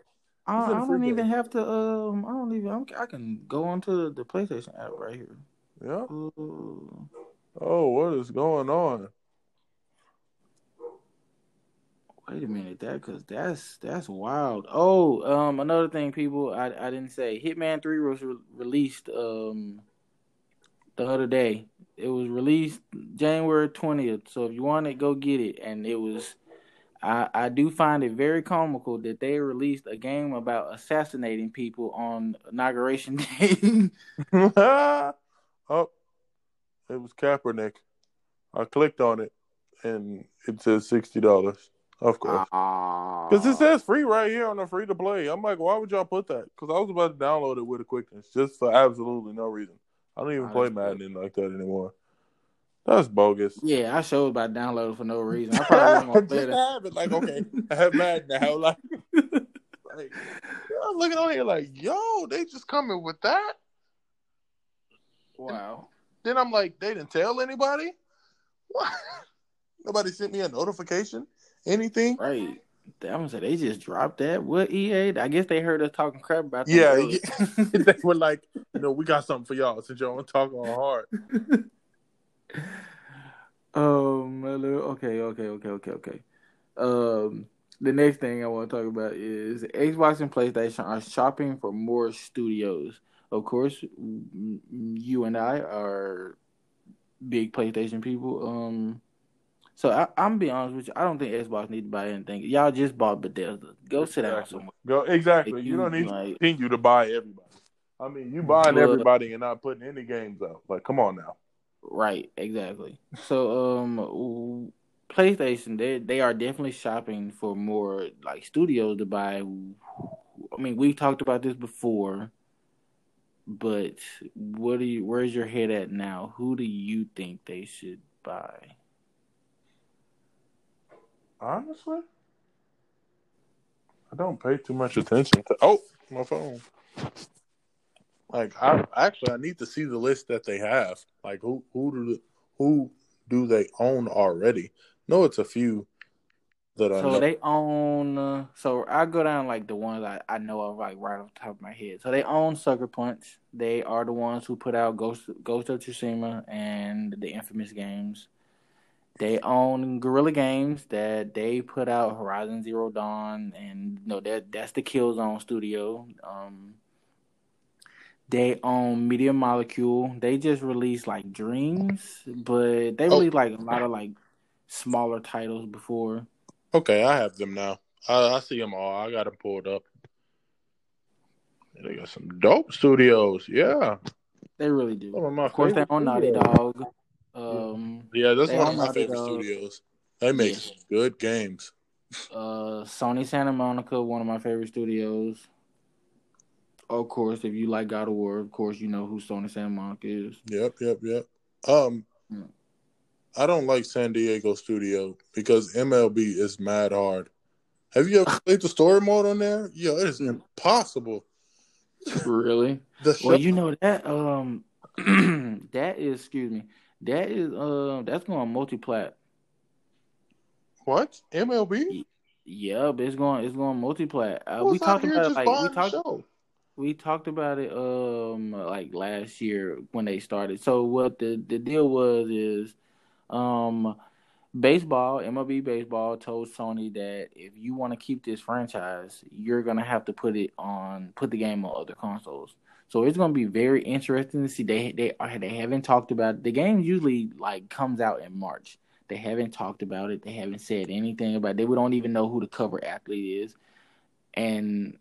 [SPEAKER 2] I, I don't even game. have to. Um, I don't even. I'm, i can go onto the PlayStation app right here.
[SPEAKER 1] Yeah. Uh, oh, what is going on?
[SPEAKER 2] Wait a minute, that because that's that's wild. Oh, um, another thing, people, I I didn't say Hitman Three was re- released um the other day. It was released January twentieth. So if you want it, go get it. And it was, I I do find it very comical that they released a game about assassinating people on inauguration day.
[SPEAKER 1] oh, it was Kaepernick. I clicked on it, and it says sixty dollars. Of course. Because uh, it says free right here on the free to play. I'm like, why would y'all put that? Because I was about to download it with a quickness just for absolutely no reason. I don't even play Madden like that anymore. That's bogus.
[SPEAKER 2] Yeah, I showed about downloading for no reason. I probably wasn't gonna play
[SPEAKER 1] that. Like, okay, I have Madden now. Like, like I'm looking on here like, yo, they just coming with that.
[SPEAKER 2] Wow.
[SPEAKER 1] And then I'm like, they didn't tell anybody. What? Nobody sent me a notification anything.
[SPEAKER 2] Right. I'm gonna say they just dropped that. What EA? I guess they heard us talking crap about.
[SPEAKER 1] Yeah, they were like, you know, we got something for y'all since y'all talking on hard.
[SPEAKER 2] um. Okay. Okay. Okay. Okay. Okay. Um. The next thing I want to talk about is Xbox and PlayStation are shopping for more studios. Of course, you and I are big PlayStation people. Um so I, am be honest with you. I don't think Xbox need to buy anything. Y'all just bought Bethesda. Go sit down somewhere.
[SPEAKER 1] Go exactly. you, you, don't need like, to continue to buy everybody. I mean, you buying but, everybody and not putting any games out. Like, come on now.
[SPEAKER 2] Right. Exactly. So, um, PlayStation they they are definitely shopping for more like studios to buy I mean, we've talked about this before, but what do you? Where's your head at now? Who do you think they should buy?
[SPEAKER 1] Honestly, I don't pay too much attention to. Oh, my phone. Like I actually, I need to see the list that they have. Like who who do who do they own already? No, it's a few that I
[SPEAKER 2] So
[SPEAKER 1] know.
[SPEAKER 2] they own. Uh, so I go down like the ones I, I know of like right off the top of my head. So they own Sucker Punch. They are the ones who put out Ghost Ghost of Tsushima and the infamous games. They own Guerrilla Games that they put out Horizon Zero Dawn and no that that's the Killzone studio. Um, they own Media Molecule. They just released like Dreams, but they
[SPEAKER 1] Oh.
[SPEAKER 2] released like a lot of like smaller titles before.
[SPEAKER 1] Okay, I have them now. I, I see them all. I got them pulled up. They got some dope studios. Yeah,
[SPEAKER 2] They really do.
[SPEAKER 1] some of my
[SPEAKER 2] Of course, they own Naughty. Dog. Um,
[SPEAKER 1] Yeah, that's one of my
[SPEAKER 2] Naughty
[SPEAKER 1] favorite
[SPEAKER 2] Dog.
[SPEAKER 1] studios. They make
[SPEAKER 2] Yeah.
[SPEAKER 1] good games.
[SPEAKER 2] uh, Sony Santa Monica, one of my favorite studios. Of course, if you like God of War, of course you know who Sony Santa Monica is.
[SPEAKER 1] Yep, yep, yep. Um,
[SPEAKER 2] Mm.
[SPEAKER 1] I don't like San Diego Studio because MLB is mad hard. Have you ever played the story mode on there? Yeah, it is
[SPEAKER 2] Mm.
[SPEAKER 1] impossible.
[SPEAKER 2] really?
[SPEAKER 1] The show,
[SPEAKER 2] Well, you know that um, that is excuse me, that is uh, that's going multi-plat.
[SPEAKER 1] what MLB?
[SPEAKER 2] Yeah, but it's going it's going multi-plat. Uh, we talked about it like we talked
[SPEAKER 1] show?
[SPEAKER 2] we talked about it um like last year when they started. So what the the deal was is um baseball, MLB baseball told Sony that if you want to keep this franchise, you're going to have to put it on put the game on other consoles. So it's going to be very interesting to see they they are they haven't talked about it. The game usually like comes out in March. They haven't talked about it. They haven't said anything about it. They don't even know who the cover athlete is. And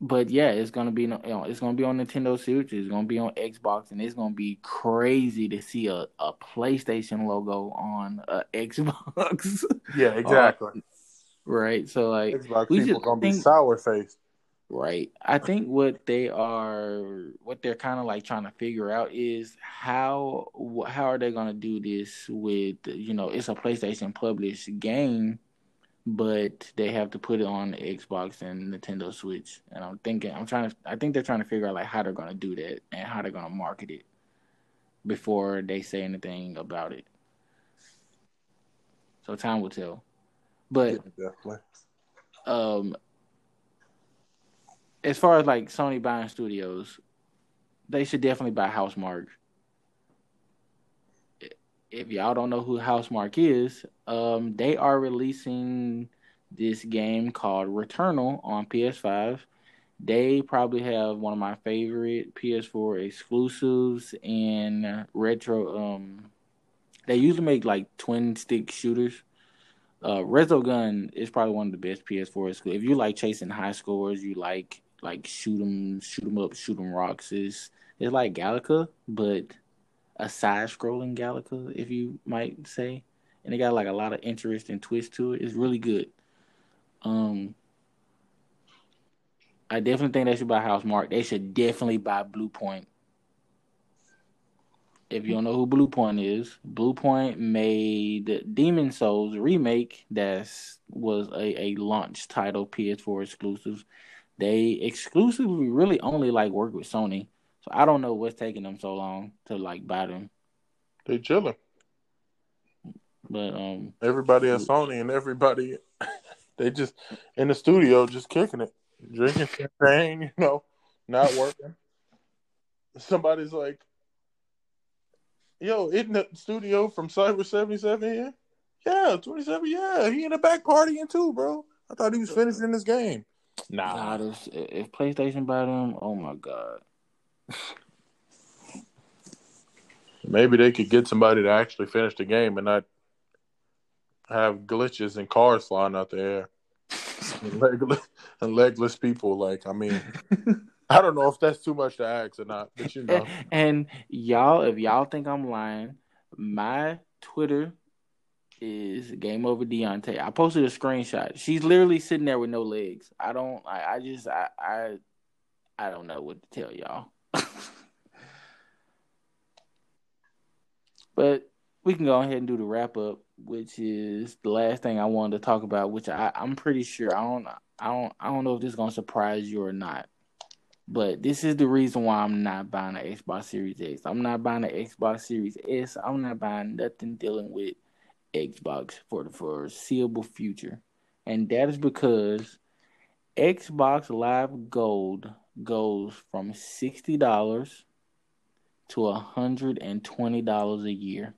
[SPEAKER 2] but yeah, it's gonna be you know, it's gonna be on Nintendo Switch, it's gonna be on Xbox, and it's gonna be crazy to see a, a PlayStation logo on uh, a Xbox.
[SPEAKER 1] Yeah, exactly.
[SPEAKER 2] right. So like
[SPEAKER 1] Xbox people
[SPEAKER 2] just
[SPEAKER 1] gonna be sour faced.
[SPEAKER 2] Right. I think what they are what they're kind of like trying to figure out is how how are they gonna do this with you know it's a PlayStation published game. But they have to put it on Xbox and Nintendo Switch, and I'm thinking, I'm trying to, I think they're trying to figure out like how they're gonna do that and how they're gonna market it before they say anything about it. So time will tell. But
[SPEAKER 1] Yeah,
[SPEAKER 2] um as far as like Sony buying studios, they should definitely buy Housemarque. If y'all don't know who Housemarque is, um, they are releasing this game called Returnal on PS5. They probably have one of my favorite PS4 exclusives in retro. Um, they usually make like twin stick shooters. Uh, Resogun is probably one of the best PS4 exclusives. If you like chasing high scores, you like like shoot 'em, shoot 'em up, shoot 'em rocks. Is it's like Galaga, but a side scrolling Galaga, if you might say. And it got like a lot of interest and twist to it. It's really good. Um, I definitely think they should buy Housemarque. They should definitely buy Bluepoint. If you don't know who Bluepoint is, Bluepoint made Demon's Souls remake. That was a, a launch title, PS4 exclusives. They exclusively really only like work with Sony. So I don't know what's taking them so long to like buy them.
[SPEAKER 1] They chilling.
[SPEAKER 2] But um,
[SPEAKER 1] Everybody at Sony and everybody, they just in the studio just kicking it, drinking champagne. You know, not working. Somebody's like, "Yo, isn't the studio from Cyber seventy seven here?" Yeah, twenty seven. Yeah, he in the back partying too, bro. I thought he was finishing this game. Nah,
[SPEAKER 2] God, if, if PlayStation buy them, oh my god.
[SPEAKER 1] maybe they could get somebody to actually finish the game and not have glitches and cars flying out the air and legless, and legless people. Like, I mean, I don't know if that's too much to ask or not, but you know,
[SPEAKER 2] And y'all, if y'all think I'm lying, my Twitter is Game Over Deontay. I posted a screenshot. She's literally sitting there with no legs. I don't. I, I just. I, I. I don't know what to tell y'all. but we can go ahead and do the wrap up, which is the last thing I wanted to talk about. Which I, I'm pretty sure I don't. I don't. I don't know if this is gonna surprise you or not. But this is the reason why I'm not buying an Xbox Series X. I'm not buying an Xbox Series S. I'm not buying nothing dealing with Xbox for the foreseeable future. And that is because Xbox Live Gold goes from $60 to $120 a year.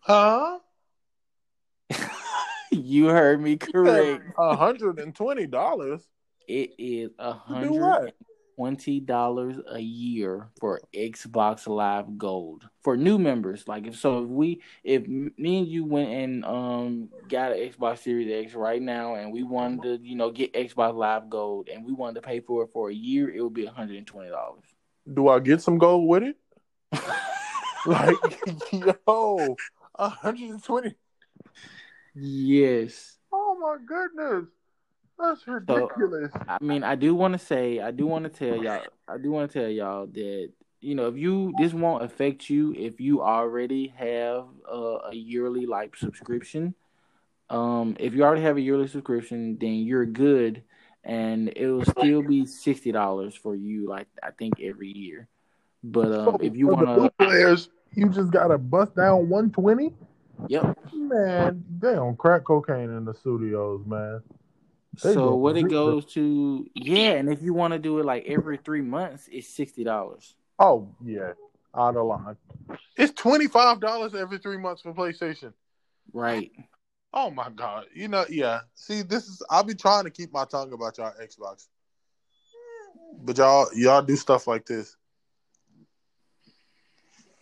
[SPEAKER 1] Huh?
[SPEAKER 2] you heard me correct.
[SPEAKER 1] $120?
[SPEAKER 2] It is a hundred twenty dollars a year for Xbox Live Gold for new members. Like if so, if we if me and you went and um got an Xbox Series X right now, and we wanted to you know get Xbox Live Gold, and we wanted to pay for it for a year, it would be one hundred and twenty dollars.
[SPEAKER 1] Do I get some gold with it? like yo, one hundred and twenty.
[SPEAKER 2] Yes.
[SPEAKER 1] Oh my goodness. That's ridiculous.
[SPEAKER 2] So, I mean, I do want to say, I do want to tell y'all, I do want to tell y'all that you know, if you this won't affect you if you already have a, a yearly like subscription. Um, if you already have a yearly subscription, then you're good, and it will still be sixty dollars for you. Like I think every year. But um, so if you want to
[SPEAKER 1] players, you just gotta bust down one twenty.
[SPEAKER 2] Yep.
[SPEAKER 1] Man, they on crack cocaine in the studios, man.
[SPEAKER 2] So what it goes to, yeah, and if you want to do it like every three months, it's sixty dollars.
[SPEAKER 1] Oh yeah, out of line. It's twenty five dollars every three months for PlayStation.
[SPEAKER 2] Right.
[SPEAKER 1] Oh my god. You know, yeah. See, this is I'll be trying to keep my tongue about y'all Xbox. But y'all y'all do stuff like this.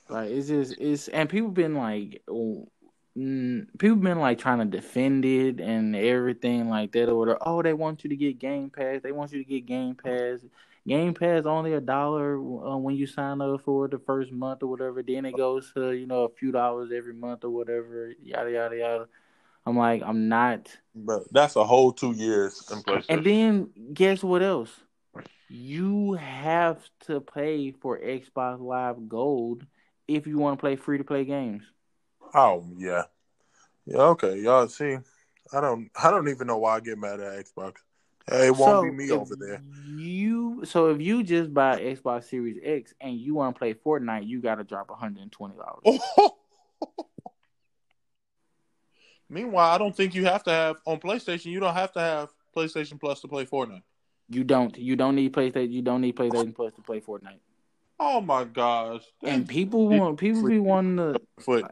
[SPEAKER 2] Like it's just it's and people been like mm, people been like trying to defend it and everything like that or whatever. Oh, they want you to get Game Pass. They want you to get Game Pass. Game Pass only a dollar uh, when you sign up for the first month or whatever. Then it goes to you know a few dollars every month or whatever. Yada yada yada. I'm like I'm not.
[SPEAKER 1] But that's a whole two years.
[SPEAKER 2] And then guess what else? You have to pay for Xbox Live Gold if you want to play free to play games.
[SPEAKER 1] Oh yeah, yeah. Okay, y'all see. I don't. I don't even know why I get mad at Xbox. It won't so be me over there.
[SPEAKER 2] You so if you just buy Xbox Series X and you want to play Fortnite, you got to drop one hundred and twenty dollars.
[SPEAKER 1] Meanwhile, I don't think you have to have on PlayStation. You don't have to have PlayStation Plus to play Fortnite.
[SPEAKER 2] You don't. You don't need PlayStation. You don't need PlayStation Plus to play Fortnite.
[SPEAKER 1] Oh my gosh!
[SPEAKER 2] And people want people be wanting to. Foot.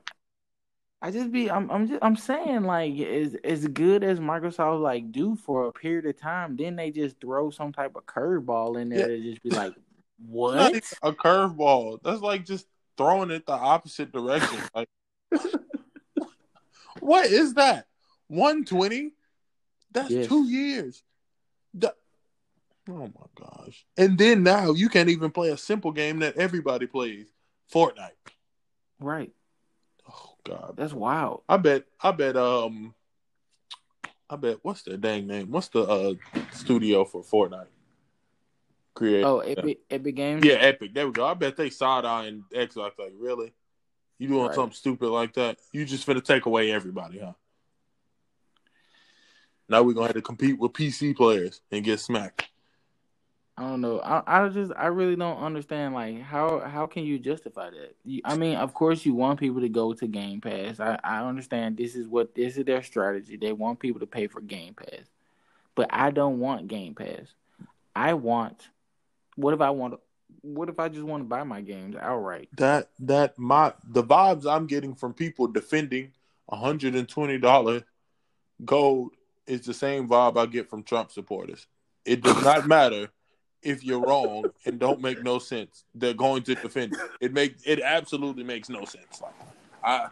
[SPEAKER 2] I just be I'm I'm just I'm saying like as as good as Microsoft like do for a period of time, then they just throw some type of curveball in there yeah. to just be like, what?
[SPEAKER 1] A curveball. That's like just throwing it the opposite direction. Like, what is that? One twenty? That's yes. two years. The, oh my gosh! And then now you can't even play a simple game that everybody plays, Fortnite.
[SPEAKER 2] Right.
[SPEAKER 1] God,
[SPEAKER 2] that's wild.
[SPEAKER 1] I bet. I bet. Um, I bet. What's the dang name? What's the uh studio for Fortnite?
[SPEAKER 2] Create. Oh, Epic. Uh, Epic Games.
[SPEAKER 1] Yeah, Epic. There we go. I bet they side eyeing Xbox. Like, really? You doing right. something stupid like that? You just finna take away everybody, huh? Now we're gonna have to compete with PC players and get smacked.
[SPEAKER 2] I don't know. I, I just I really don't understand like how how can you justify that? You, I mean, of course you want people to go to Game Pass. I I understand this is what this is their strategy. They want people to pay for Game Pass. But I don't want Game Pass. I want what if I want what if I just want to buy my games outright?
[SPEAKER 1] That that my the vibes I'm getting from people defending $120 gold is the same vibe I get from Trump supporters. It does not matter if you're wrong and don't make no sense. They're going to defend it. It make it absolutely makes no sense. Like I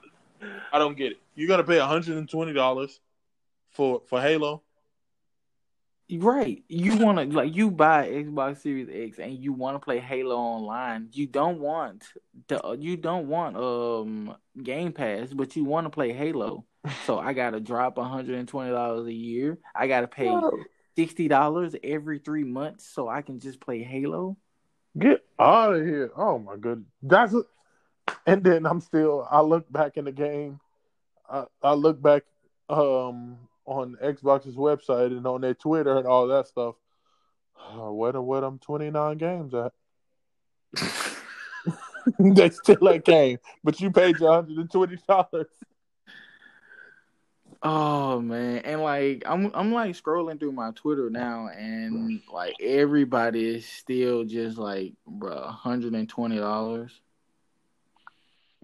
[SPEAKER 1] I don't get it. You got to pay $120 for for Halo.
[SPEAKER 2] Right. You want to like you buy Xbox Series X and you want to play Halo online. You don't want the you don't want um Game Pass, but you want to play Halo. So I gotta drop $120 a year. I gotta pay $60 every three months so I can just play Halo.
[SPEAKER 1] Get out of here. Oh my goodness. That's a, and then I'm still I look back in the game. I, I look back um on Xbox's website and on their Twitter and all that stuff. Uh, where the where them 29 games at? they still ain't came, but you paid and twenty dollars.
[SPEAKER 2] Oh man, and like I'm I'm like scrolling through my Twitter now, and like everybody is still just like, bro, hundred and twenty dollars.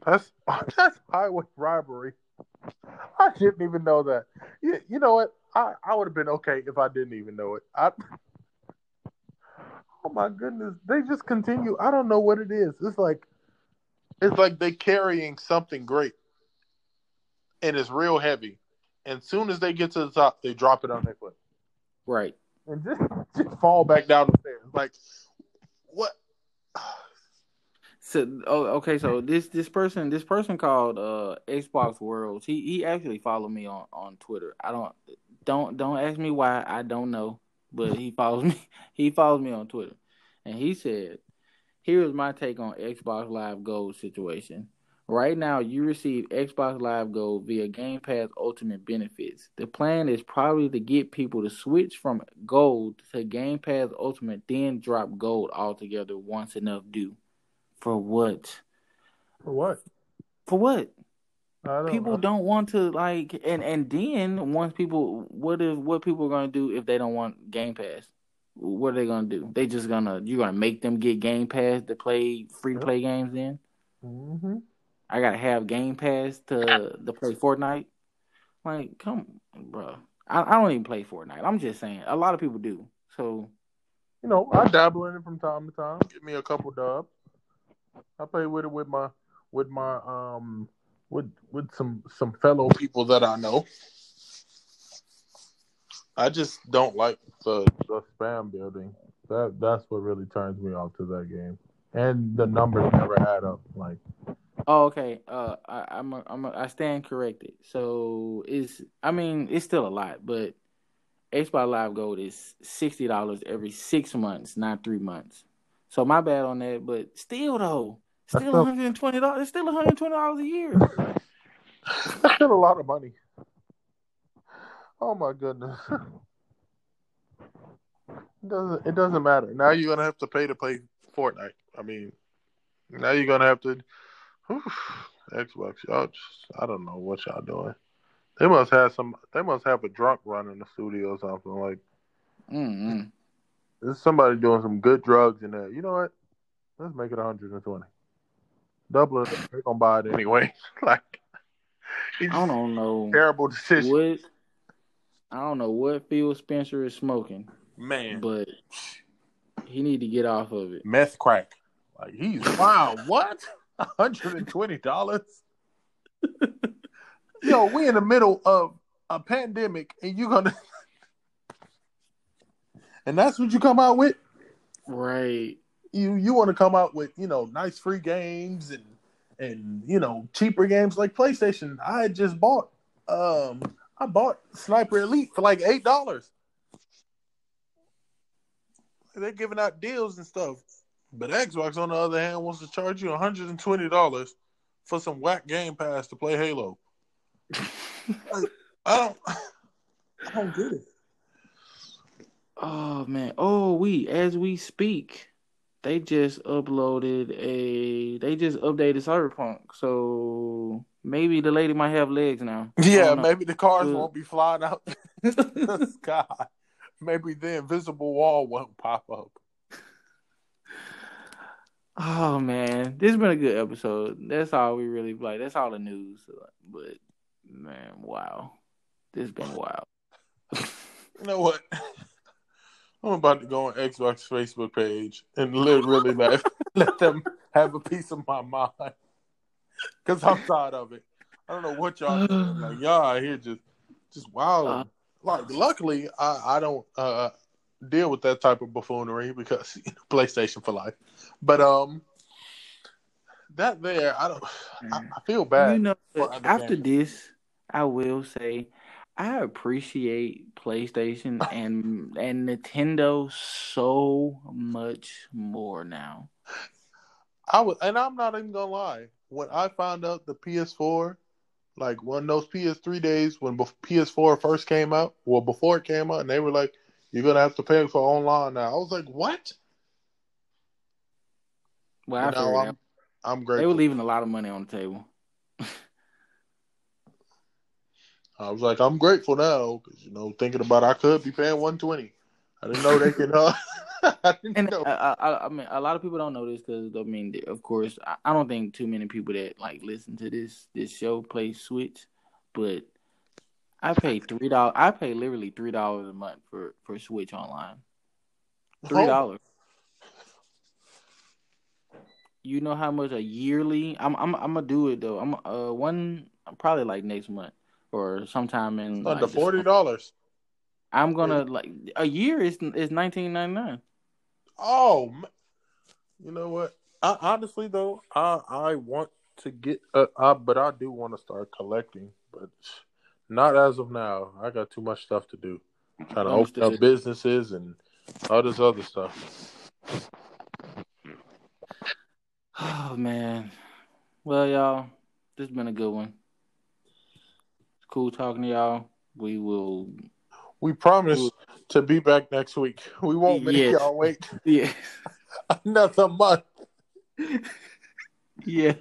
[SPEAKER 1] That's that's highway robbery. I didn't even know that. You, you know what? I, I would have been okay if I didn't even know it. I, oh my goodness, they just continue. I don't know what it is. It's like it's like they carrying something great, and it's real heavy. And soon as they get to the top, they drop it on their foot.
[SPEAKER 2] Right.
[SPEAKER 1] And just just fall back down the stairs. Like what?
[SPEAKER 2] So oh, okay, so this this person this person called uh Xbox Worlds. He he actually followed me on on Twitter. I don't don't don't ask me why. I don't know, but he follows me. He follows me on Twitter, and he said, "Here's my take on Xbox Live Gold situation. Right now, you receive Xbox Live Gold via Game Pass Ultimate benefits. The plan is probably to get people to switch from Gold to Game Pass Ultimate, then drop Gold altogether once enough due." For what?
[SPEAKER 1] For what?
[SPEAKER 2] For what?
[SPEAKER 1] Don't
[SPEAKER 2] people
[SPEAKER 1] know.
[SPEAKER 2] don't want to like and and then once people what if what people are gonna do if they don't want Game Pass? What are they gonna do? They just gonna you're gonna make them get Game Pass to play free to play games then?
[SPEAKER 1] Mm-hmm.
[SPEAKER 2] I gotta have Game Pass to to play Fortnite. Like, come, bro. I, I don't even play Fortnite. I'm just saying, a lot of people do. So,
[SPEAKER 1] You know, I dabble in it from time to time. Give me a couple dubs. I play with it with my with my um with with some some fellow people that I know. I just don't like the the spam building. That that's what really turns me off to that game. And the numbers never add up. Like
[SPEAKER 2] oh, okay. Uh, I, I'm a, I'm a, I stand corrected. So it's I mean it's still a lot, but Xbox Live Gold is sixty dollars every six months, not three months. So my bad on that, but still though, still one hundred and twenty dollars. It's still one hundred and twenty dollars a year.
[SPEAKER 1] that's still a lot of money. Oh my goodness. It doesn't it doesn't matter. Now you're gonna have to pay to play Fortnite. I mean now you're gonna have to whew, Xbox, y'all just I don't know what y'all doing. They must have some they must have a drunk run in the studio or something. Like
[SPEAKER 2] Mm-mm.
[SPEAKER 1] there's somebody doing some good drugs in there. You know what? Let's make it 120. Double it. They're gonna buy it anyway. like it's
[SPEAKER 2] I don't know
[SPEAKER 1] terrible decision.
[SPEAKER 2] what. I don't know what Phil Spencer is smoking,
[SPEAKER 1] Man.
[SPEAKER 2] but he need to get off of it.
[SPEAKER 1] meth crack. Like he's wow, what? Hundred and twenty dollars. Yo, we in the middle of a pandemic, and you gonna, and that's what you come out with.
[SPEAKER 2] Right.
[SPEAKER 1] You you want to come out with you know nice free games and and you know cheaper games like PlayStation. I had just bought um I bought Sniper Elite for like eight dollars. They're giving out deals and stuff. But Xbox, on the other hand, wants to charge you $120 for some whack game pass to play Halo. Like, I don't I don't get it.
[SPEAKER 2] Oh man. Oh, we as we speak, they just uploaded a. They just updated Cyberpunk, so maybe the lady might have legs now.
[SPEAKER 1] Yeah, maybe the cars
[SPEAKER 2] Good.
[SPEAKER 1] won't be flying out the sky. Maybe the invisible wall won't pop up.
[SPEAKER 2] Oh man, this has been a good episode. That's all we really like. That's all the news. But man, wow, this has been wild.
[SPEAKER 1] You know what? I'm about to go on Xbox Facebook page and literally let, let them have a piece of my mind. Because I'm tired of it. I don't know what y'all doing. Like, y'all out here just, just wild.
[SPEAKER 2] Uh.
[SPEAKER 1] like, luckily, I, I don't uh, deal with that type of buffoonery because you know, PlayStation for life. But, um, that there, I don't, I, I feel bad.
[SPEAKER 2] You know, after this, I will say I appreciate PlayStation and and Nintendo so much more now.
[SPEAKER 1] I was, and I'm not even gonna lie. When I found out the PS4, like one those PS3 days when PS4 first came out, well before it came out, and they were like, "You're gonna have to pay for online now." I was like, "What?"
[SPEAKER 2] Well, I I'm, I'm grateful. They were leaving a lot of money on the table.
[SPEAKER 1] I was like, I'm grateful now because you know, thinking about I could be paying 120. I didn't know they could. Uh,
[SPEAKER 2] I and I, I, I, mean, a lot of people don't know this because I mean, of course, I, I, don't think too many people that like listen to this this show play Switch, but I pay three dollars. I pay literally three dollars a month for for Switch online. Three dollars. You know how much a yearly? I'm I'm I'm gonna do it though. I'm uh one probably like next month or sometime in
[SPEAKER 1] under like, forty dollars.
[SPEAKER 2] I'm gonna like a year is is nineteen ninety nine.
[SPEAKER 1] Oh, you know what? I, honestly though, I I want to get, uh, I, but I do want to start collecting, but not as of now. I got too much stuff to do. trying to open up businesses and all this other stuff.
[SPEAKER 2] Oh man. Well, y'all, this has been a good one cool talking to y'all. We will.
[SPEAKER 1] We promise we'll, to be back next week. We won't make yes. y'all wait.
[SPEAKER 2] Yeah.
[SPEAKER 1] Another month.
[SPEAKER 2] yeah,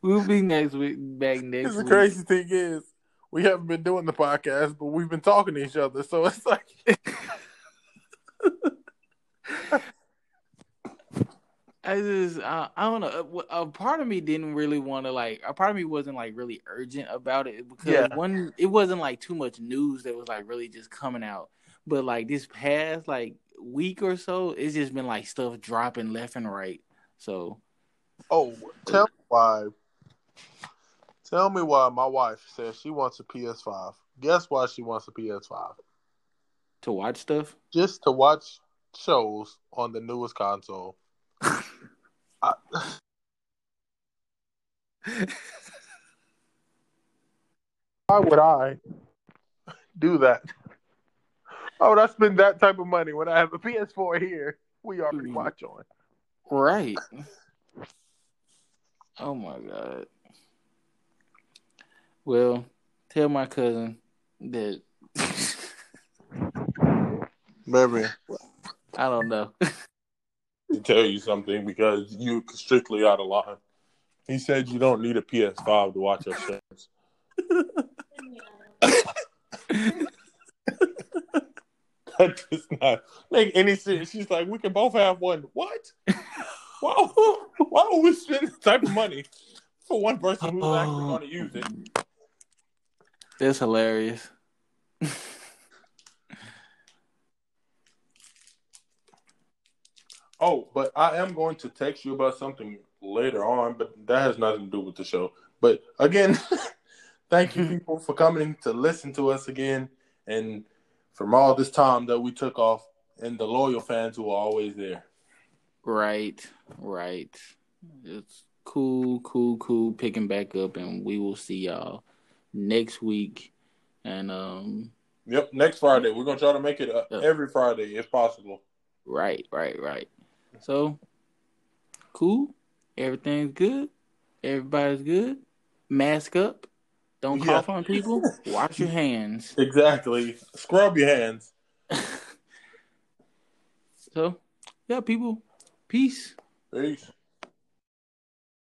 [SPEAKER 2] we'll be next week. Back next. Week.
[SPEAKER 1] The week. crazy thing is, we haven't been doing the podcast, but we've been talking to each other. So it's like.
[SPEAKER 2] I just uh, I don't know. Uh, a, a, uh, part of me didn't really want to like. A part of me wasn't like really urgent about it because yeah. one, it wasn't like too much news that was like really just coming out. But like this past like week or so, it's just been like stuff dropping left and right. So,
[SPEAKER 1] oh, uh, tell me why. Tell me why my wife says she wants a PS5. Guess why she wants a PS5?
[SPEAKER 2] To watch stuff?
[SPEAKER 1] Just to watch shows on the newest console. Why would I do that? Oh, would I spend that type of money when I have a PS4 here? We already hmm. watch on.
[SPEAKER 2] Right. Oh my god. Well, tell my cousin that.
[SPEAKER 1] Baby.
[SPEAKER 2] I don't know.
[SPEAKER 1] to tell you something because you're strictly out of line. He said you don't need a PS5 to watch your shows. that does not make any sense. She's like, we can both have one. What? Why, why would we spend this type of money for one person who's oh, actually going to use it?
[SPEAKER 2] It's hilarious.
[SPEAKER 1] Oh, but I am going to text you about something later on, but that has nothing to do with the show. But again, thank you people for coming to listen to us again and from all this time that we took off and the loyal fans who are always there.
[SPEAKER 2] Right, right. It's cool, cool, cool picking back up and we will see y'all next week. And um
[SPEAKER 1] Yep, next Friday. We're gonna try to make it uh, every Friday if possible.
[SPEAKER 2] Right, right, right. So cool. Everything's good. Everybody's good. Mask up. Don't cough yeah. on people. Wash your hands.
[SPEAKER 1] Exactly. Scrub your hands.
[SPEAKER 2] so, yeah, people. Peace.
[SPEAKER 1] Peace.